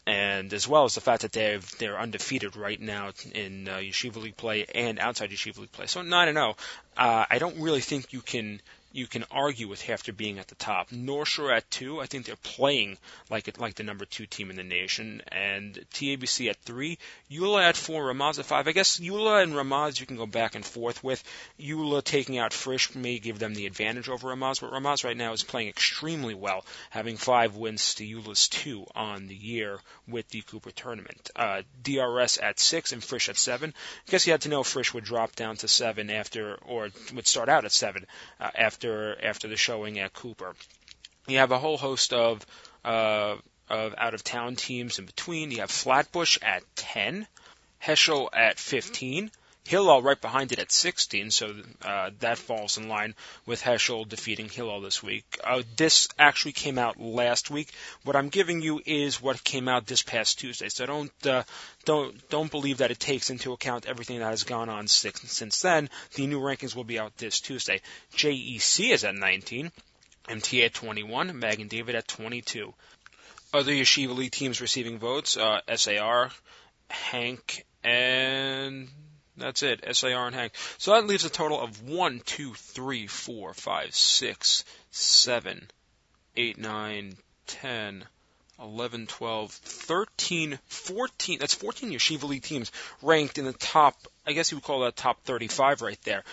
and as well as the fact that they they're undefeated right now in uh, Yeshiva League play and outside Yeshiva League play. So nine and zero. Oh, uh, I don't really think you can you can argue with HAFTR being at the top. North Shore at two, I think they're playing like like the number two team in the nation, and TABC at three, YULA at four, Ramaz at five. I guess YULA and Ramaz you can go back and forth with. YULA taking out Frisch may give them the advantage over Ramaz, but Ramaz right now is playing extremely well, having five wins to YULA's two on the year with the Cooper tournament. Uh, DRS at six and Frisch at seven. I guess you had to know Frisch would drop down to seven after, or would start out at seven uh, after after after the showing at Cooper. You have a whole host of uh, of out of town teams in between. You have Flatbush at 10, Heschel at 15, Hillel right behind it at 16, so uh, that falls in line with Heschel defeating Hillel this week. Uh, this actually came out last week. What I'm giving you is what came out this past Tuesday. So don't uh, don't don't believe that it takes into account everything that has gone on since, then. The new rankings will be out this Tuesday. JEC is at 19, MTA at 21, Magen David at 22. Other Yeshiva League teams receiving votes: uh, SAR, Hank, and that's it. SAR and Hank. So that leaves a total of 1, 2, 3, 4, 5, 6, 7, 8, 9, 10, 11, 12, 13, 14. That's 14 Yeshiva League teams ranked in the top, I guess you would call that top 35 right there.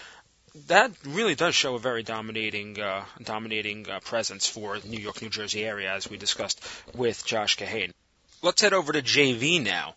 That really does show a very dominating, uh, dominating uh, presence for the New York, New Jersey area, as we discussed with Josh Kahane. Let's head over to JV now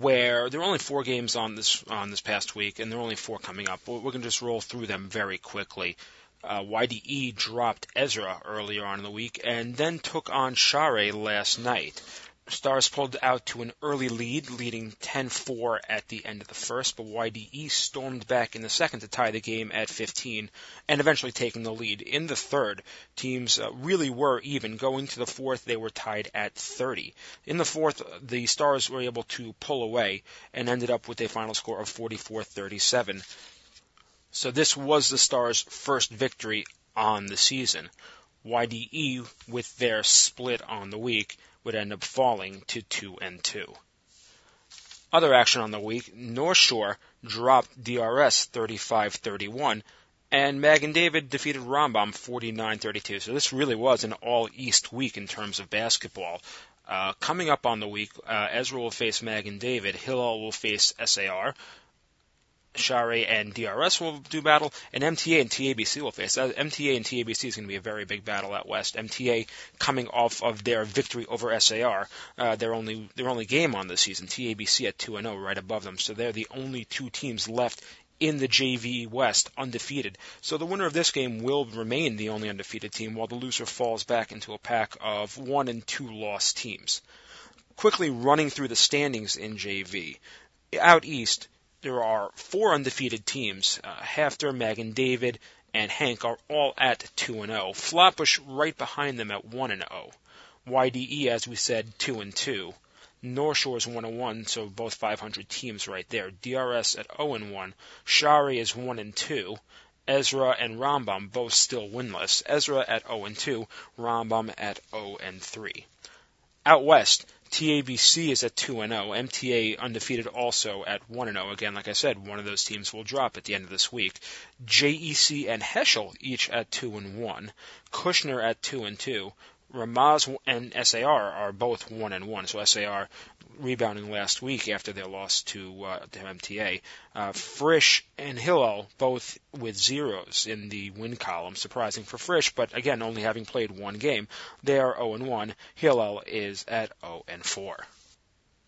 where there are only four games on this on this past week, and there are only four coming up. We're going to just roll through them very quickly. Uh, YDE dropped Ezra earlier on in the week, and then took on Share last night. Stars pulled out to an early lead, leading 10-4 at the end of the first, but YDE stormed back in the second to tie the game at 15 and eventually taking the lead. In the third, teams uh, really were even. Going to the fourth, they were tied at 30. In the fourth, the Stars were able to pull away and ended up with a final score of 44-37. So this was the Stars' first victory on the season. YDE, with their split on the week, would end up falling to 2 and 2. Other action on the week, North Shore dropped DRS 35-31 and Magen David defeated Rambam 49-32. So this really was an all East week in terms of basketball. Uh, coming up on the week, uh, Ezra will face Magen David, Hillel will face SAR, Share and DRS will do battle, and MTA and TABC will face. Uh, MTA and TABC is going to be a very big battle out west. MTA coming off of their victory over SAR, uh, their only their only game on the season. TABC at two and zero, oh, right above them. So they're the only two teams left in the JV West undefeated. So the winner of this game will remain the only undefeated team, while the loser falls back into a pack of one and two lost teams. Quickly running through the standings in JV. Out east, there are four undefeated teams. Uh, HAFTR, Magen David, and Hank are all at 2 and 0. Flatbush right behind them at 1 and 0. YDE, as we said, 2 and 2. North Shore is 1 and 1, so both 500 teams right there. DRS at 0 and 1. Shari is 1 and 2. Ezra and Rambam both still winless. Ezra at 0 and 2. Rambam at 0 and 3. Out west, TABC is at 2 and 0. MTA undefeated also at 1 and 0. Again, like I said, one of those teams will drop at the end of this week. JEC and Heschel each at 2 and 1. Kushner at 2 and 2. Ramaz and SAR are both 1 and 1. So SAR rebounding last week after their loss to, uh, to MTA. Uh, Frisch and Hillel both with zeros in the win column, surprising for Frisch, but again, only having played one game. They are 0 and 1. Hillel is at 0 and 4.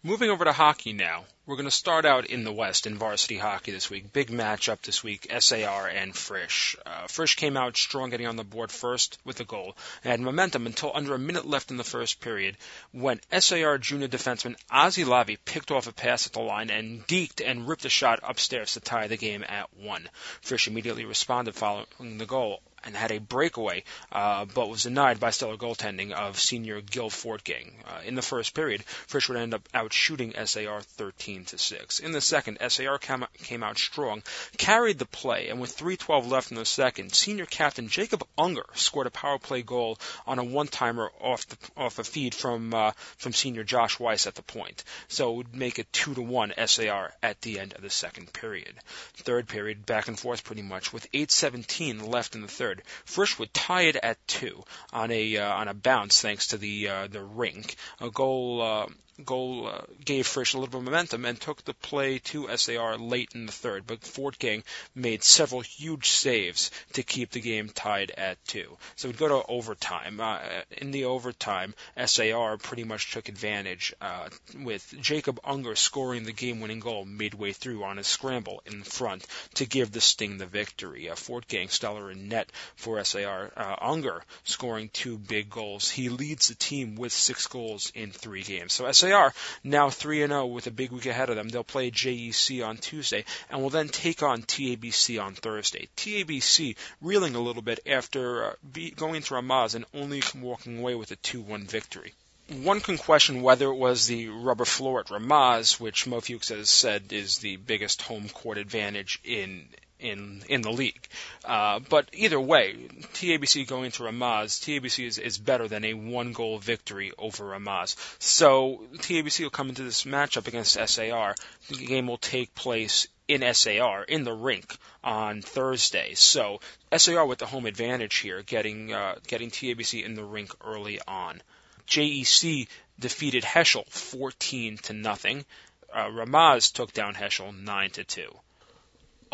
Moving over to hockey now. We're going to start out in the West in varsity hockey this week. Big matchup this week, SAR and Frisch. Uh, Frisch came out strong getting on the board first with a goal and had momentum until under a minute left in the first period when SAR junior defenseman Ozzy Lavi picked off a pass at the line and deked and ripped a shot upstairs to tie the game at one. Frisch immediately responded following the goal and had a breakaway, uh, but was denied by stellar goaltending of senior Gil Fortgang. Uh, in the first period, Frisch would end up out shooting SAR 13 to 6. In the second, SAR came, came out strong, carried the play, and with 3:12 left in the second, senior captain Jacob Unger scored a power play goal on a one-timer off the, off a feed from uh, from senior Josh Weiss at the point. So it would make it two to one SAR at the end of the second period. Third period, back and forth pretty much, with 8:17 left in the third third. Frisch would tie it at two on a uh, on a bounce thanks to the uh, the rink. A goal uh, goal uh, gave Frisch a little bit of momentum and took the play to SAR late in the third, but Fortgang made several huge saves to keep the game tied at two. So we'd go to overtime. Uh, in the overtime, SAR pretty much took advantage uh, with Jacob Unger scoring the game-winning goal midway through on a scramble in front to give the Sting the victory. Uh, Fortgang stellar in net for SAR. Uh, Unger scoring two big goals. He leads the team with six goals in three games. So SAR they are now 3 and 0 with a big week ahead of them. They'll play JEC on Tuesday and will then take on TABC on Thursday. TABC reeling a little bit after uh, be, going to Ramaz and only walking away with a 2-1 victory one can question whether it was the rubber floor at Ramaz, which Mo Fuchs has said is the biggest home court advantage in in in the league. Uh, but either way, TABC going to Ramaz, TABC is, is better than a one goal victory over Ramaz. So TABC will come into this matchup against SAR. The game will take place in SAR in the rink on Thursday. So SAR with the home advantage here, getting uh, getting TABC in the rink early on. JEC defeated Heschel 14 to nothing. Uh, Ramaz took down Heschel 9 to 2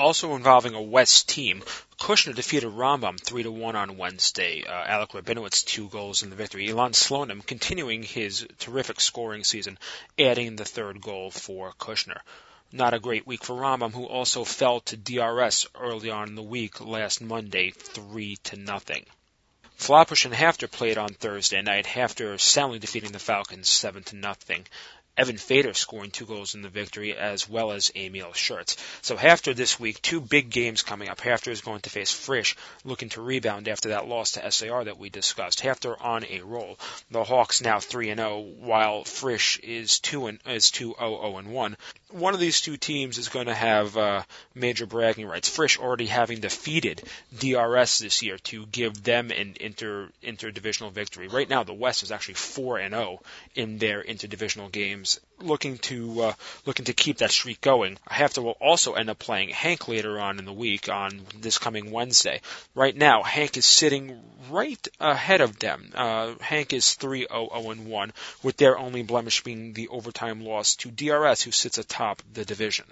also involving a West team. Kushner defeated Rambam 3 to 1 on Wednesday. Uh, Alec Rabinowitz two goals in the victory. Elon Slonim continuing his terrific scoring season, adding the third goal for Kushner. Not a great week for Rambam, who also fell to DRS early on in the week last Monday, 3 to nothing. Flatbush and HAFTR played on Thursday night. HAFTR soundly defeating the Falcons seven to nothing. Evan Fader scoring two goals in the victory, as well as Emil Schurtz. So after this week, two big games coming up. HAFTR is going to face Frisch, looking to rebound after that loss to SAR that we discussed. HAFTR on a roll. The Hawks now 3-0, while Frisch is two and is two zero zero and one. One of these two teams is going to have uh, major bragging rights. Frisch already having defeated DRS this year to give them an inter interdivisional victory. Right now, the West is actually four and zero in their interdivisional looking to uh, looking to keep that streak going. HAFTR will also end up playing Hank later on in the week on this coming Wednesday. Right now, Hank is sitting right ahead of them. Uh, Hank is 3-0-0-1, with their only blemish being the overtime loss to DRS, who sits atop the division.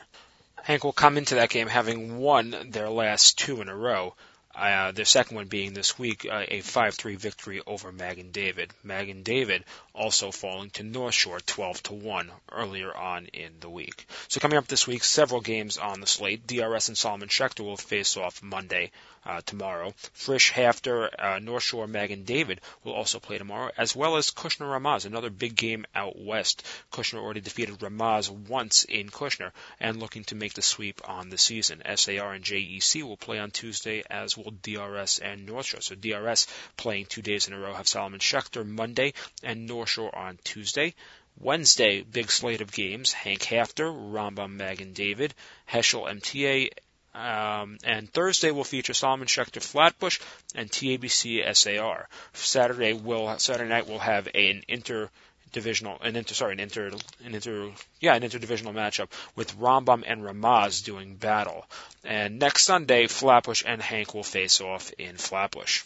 Hank will come into that game having won their last two in a row. Uh, their second one being this week uh, a 5-3 victory over Magen David. Magen David also falling to North Shore 12 to 1 earlier on in the week. So coming up this week, several games on the slate. DRS and Solomon Schechter will face off Monday uh, tomorrow. Frisch, HAFTR, uh, North Shore, Magen David will also play tomorrow, as well as Kushner Ramaz, another big game out west. Kushner already defeated Ramaz once in Kushner and looking to make the sweep on the season. SAR and JEC will play on Tuesday, as will DRS and North Shore. So DRS playing two days in a row have Solomon Schechter Monday and North On Tuesday. Wednesday, big slate of games. Hank HAFTR, Rambam Magen David, Heschel MTA, um, and Thursday will feature Solomon Schechter Flatbush and TABC SAR. Saturday will Saturday night will have an inter divisional an inter sorry an inter an inter yeah an interdivisional matchup with Rambam and Ramaz doing battle. And next Sunday Flatbush and Hank will face off in Flatbush.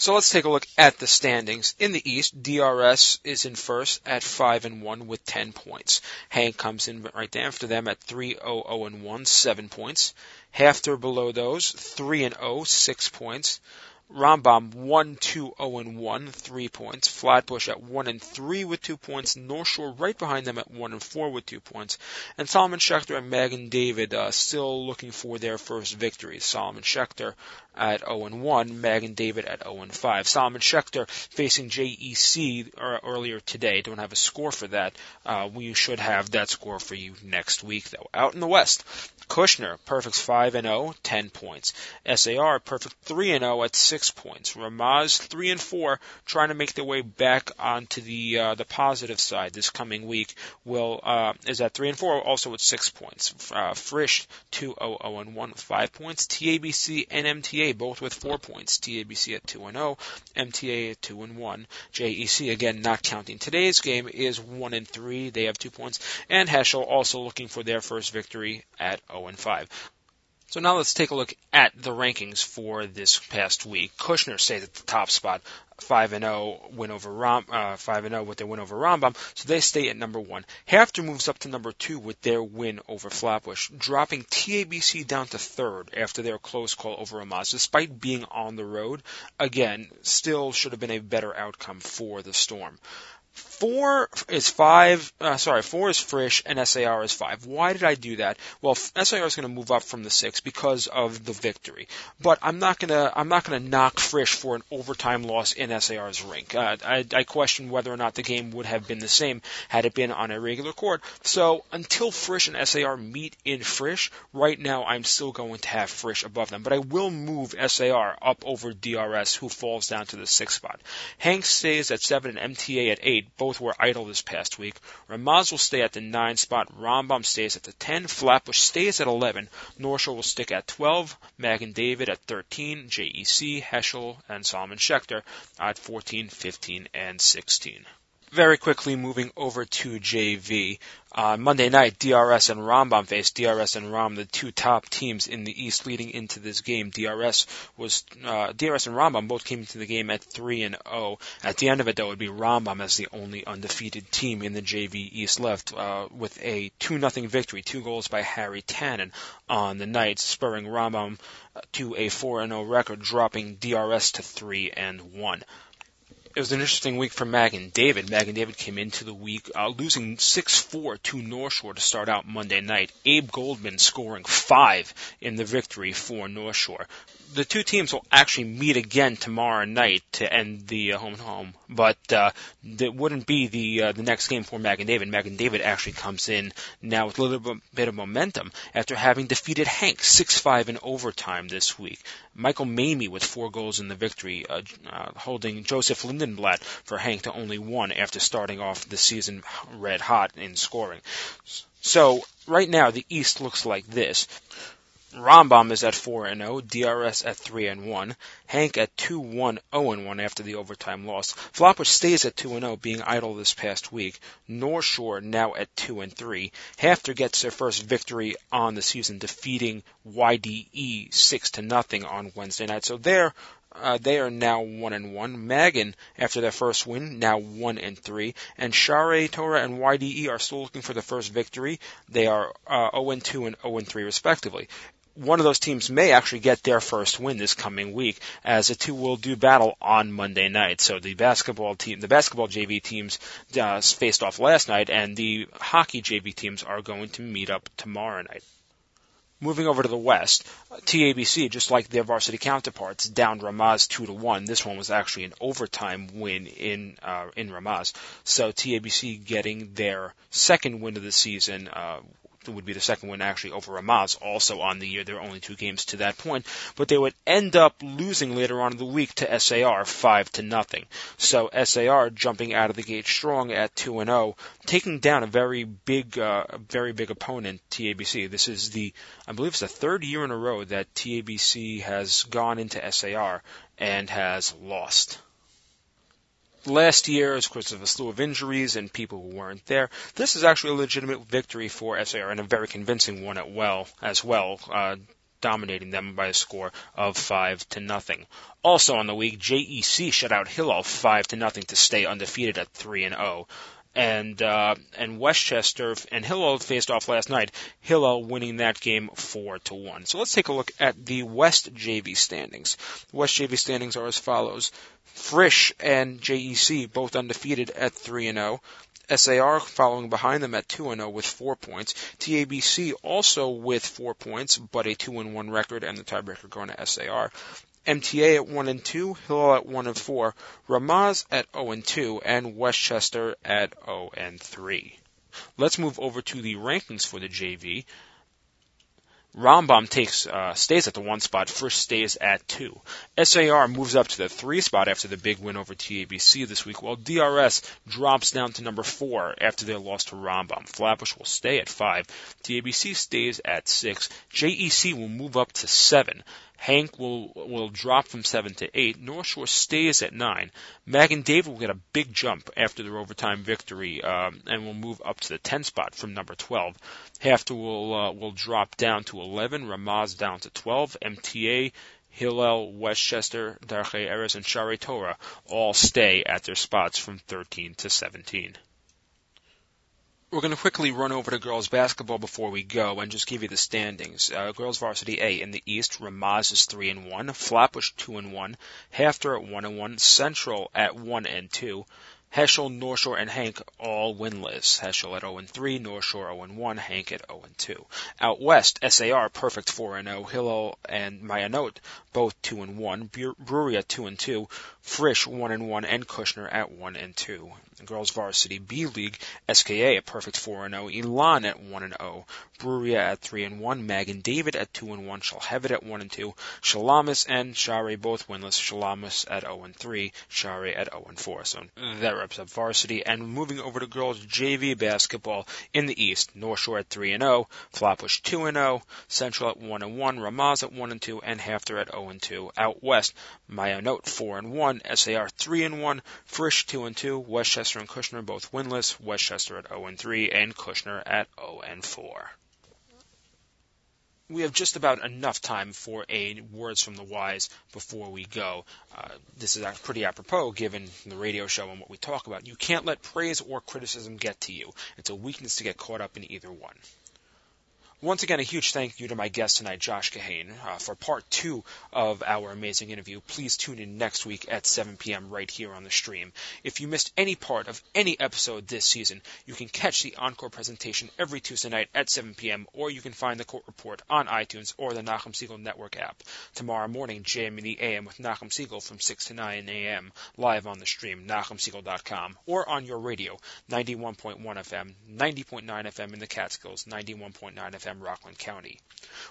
So let's take a look at the standings. In the East, DRS is in first at 5 and 1 with 10 points. Hank comes in right after them at 3 0 0 and 1, 7 points. HAFTR below those, 3 and 0, 6 points. Rambam 1 2 0 and 1, 3 points. Flatbush at 1 and 3 with 2 points. North Shore right behind them at 1 and 4 with 2 points. And Solomon Schechter and Magen David uh, still looking for their first victory. Solomon Schechter at 0 and 1, Magen David at 0 and 5. Solomon Schechter facing JEC earlier today. Don't have a score for that. Uh, we should have that score for you next week though. Out in the West, Kushner, perfect 5 and 0, 10 points. SAR, perfect 3 and 0 at 6 points. Ramaz 3 and 4, trying to make their way back onto the uh, the positive side this coming week. Will uh, is at 3 and 4, also at 6 points. Uh, Frisch 2 0 0 and 1 5 points. TABC and MTA both with 4 points. TABC at 2 and 0, MTA at 2 and 1. JEC again not counting today's game is 1 and 3. They have 2 points. And Heschel also looking for their first victory at 0 and 5. So now let's take a look at the rankings for this past week. Kushner stays at the top spot, five and zero win over Ram, uh, five and zero with their win over Rambam, so they stay at number one. HAFTR moves up to number two with their win over Flatbush, dropping TABC down to third after their close call over Ramaz, Despite being on the road, again, still should have been a better outcome for the Storm. Four is five. Uh, sorry, four is Frisch and SAR is five. Why did I do that? Well, SAR is going to move up from the six because of the victory. But I'm not gonna I'm not gonna knock Frisch for an overtime loss in SAR's rink. Uh, I, I question whether or not the game would have been the same had it been on a regular court. So until Frisch and SAR meet in Frisch, right now I'm still going to have Frisch above them. But I will move SAR up over DRS, who falls down to the sixth spot. Hank stays at seven and MTA at eight both were idle this past week. Ramaz will stay at the 9 spot. Rambam stays at the 10. Flatbush stays at 11. North will stick at 12. Magen David at 13. JEC, Heschel, and Solomon Schechter at 14, 15, and 16 very quickly moving over to JV. Uh, Monday night, DRS and Rambam faced DRS and Ram, the two top teams in the East leading into this game. DRS was uh, DRS and Rambam both came into the game at three and zero. Oh. At the end of it, though, it would be Rambam as the only undefeated team in the JV East left, uh, with a two nothing victory, two goals by Harry Tannen on the night, spurring Rambam to a four and zero oh record, dropping DRS to three and one It was an interesting week for Magen David. Magen David came into the week uh, losing 6-4 to North Shore to start out Monday night. Abe Goldman scoring five in the victory for North Shore the two teams will actually meet again tomorrow night to end the uh, home and home, but uh, that wouldn't be the uh, the next game for Magen David. Magen David actually comes in now with a little bit of momentum after having defeated Hank 6-5 in overtime this week. Michael Mamie with four goals in the victory, uh, uh, holding Joseph Lindenblatt for Hank to only one after starting off the season red hot in scoring. So right now the East looks like this. Rambam is at 4 and 0, DRS at 3 and 1, Hank at 2 1 0 and 1 after the overtime loss. Flatbush stays at 2 and 0, being idle this past week. North Shore now at 2 and 3. HAFTR gets their first victory on the season, defeating YDE 6 to nothing on Wednesday night. So they're uh, they are now one and one. Magen, after their first win, now one and three. And Share Torah and YDE are still looking for the first victory. They are uh, 0 and two and 0 and three respectively one of those teams may actually get their first win this coming week as the two will do battle on Monday night. So the basketball team, the basketball JV teams uh, faced off last night and the hockey JV teams are going to meet up tomorrow night. Moving over to the West, TABC, just like their varsity counterparts, downed Ramaz two to one. This one was actually an overtime win in uh, in Ramaz. So TABC getting their second win of the season, uh, would be the second win actually over Ramaz also on the year. There are only two games to that point, but they would end up losing later on in the week to SAR five to nothing. So SAR jumping out of the gate strong at two and zero, oh, taking down a very big, uh, very big opponent, TABC. This is the, I believe it's the third year in a row that TABC has gone into SAR and has lost last year, of course, of a slew of injuries and people who weren't there. This is actually a legitimate victory for SAR and a very convincing one at well as well. Uh, dominating them by a score of five to nothing. Also on the week, JEC shut out Hillel five to nothing to stay undefeated at three and zero. And uh, and Westchester and Hillel faced off last night. Hillel winning that game four to one. So let's take a look at the West JV standings. West JV standings are as follows: Frisch and JEC both undefeated at three and zero. Oh. SAR following behind them at 2 0 with 4 points. TABC also with 4 points, but a 2 1 record and the tiebreaker going to SAR. MTA at 1 and 2, Hillel at 1 and 4, Ramaz at 0 and 2, and Westchester at 0 and 3. Let's move over to the rankings for the JV. Rambam takes uh, stays at the one spot. Frisch stays at two. SAR moves up to the three spot after the big win over TABC this week, while DRS drops down to number four after their loss to Rambam. Flatbush will stay at five. TABC stays at six. JEC will move up to seven. Hank will will drop from seven to eight. North Shore stays at nine. Magen David will get a big jump after their overtime victory um, and will move up to the 10 spot from number 12. HAFTR will uh, will drop down to 11. Ramaz down to 12. MTA Hillel, Westchester, Darchei Erez, and Share Torah all stay at their spots from 13 to 17. We're going to quickly run over to girls basketball before we go and just give you the standings. Uh, girls varsity A in the East, Ramaz is three and one, Flatbush two and one, HAFTR at one and one, Central at one and two, Heschel, North Shore, and Hank all winless. Heschel at 0 and 3, North Shore 0 and 1, Hank at 0 and 2. Out west, SAR perfect 4 and 0, Hillel and Ma'ayanot both 2 and 1, Bruriah at 2 and 2, Frisch 1 and 1, and Kushner at 1 and 2 girls varsity B League, SKA at perfect 4 and 0, Elon at 1 and 0, Bruriah at 3 and 1, Magen David at 2 and 1, Shalhevet at 1 and 2, Shalamis and Shari both winless, Shalamis at 0 and 3, Shari at 0 and 4. So that wraps up varsity. And moving over to girls JV basketball in the East, North Shore at 3 and 0, Flatbush 2 and 0, Central at 1 and 1, Ramaz at 1 and 2, and HAFTR at 0 and 2. Out West, Ma'ayanot 4 and 1, SAR 3 and 1, Frisch 2 and 2, Westchester and Kushner both winless, Westchester at 0 and 3, and Kushner at 0 and 4. We have just about enough time for a words from the wise before we go. Uh, this is pretty apropos given the radio show and what we talk about. You can't let praise or criticism get to you. It's a weakness to get caught up in either one. Once again, a huge thank you to my guest tonight, Josh Kahane. Uh, for part two of our amazing interview, please tune in next week at 7 p.m. right here on the stream. If you missed any part of any episode this season, you can catch the encore presentation every Tuesday night at 7 p.m., or you can find the court report on iTunes or the Nachum Segal Network app. Tomorrow morning, JM in the AM with Nachum Segal from 6 to 9 a.m. live on the stream, NachumSegal.com, or on your radio, 91.1 FM, 90.9 FM in the Catskills, 91.9 FM Rockland County.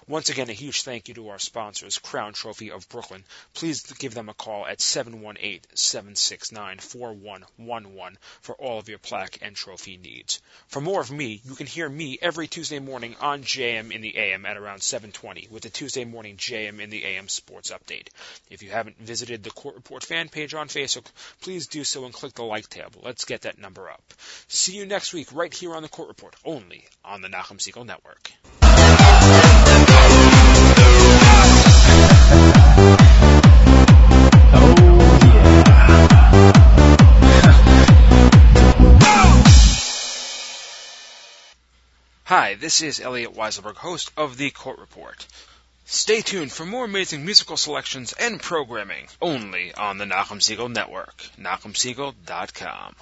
Once again, a huge thank you to our sponsors, Crown Trophy of Brooklyn. Please give them a call at 718-769-4111 for all of your plaque and trophy needs. For more of me, you can hear me every Tuesday morning on JM in the AM at around 720 with the Tuesday morning JM in the AM sports update. If you haven't visited the Court Report fan page on Facebook, please do so and click the like tab. Let's get that number up. See you next week right here on the Court Report, only on the Nachum Segal Network. Oh, Hi, this is Elliot Weiselberg, host of The Court Report. Stay tuned for more amazing musical selections and programming only on the Nachum Segal Network, NachumSegal.com.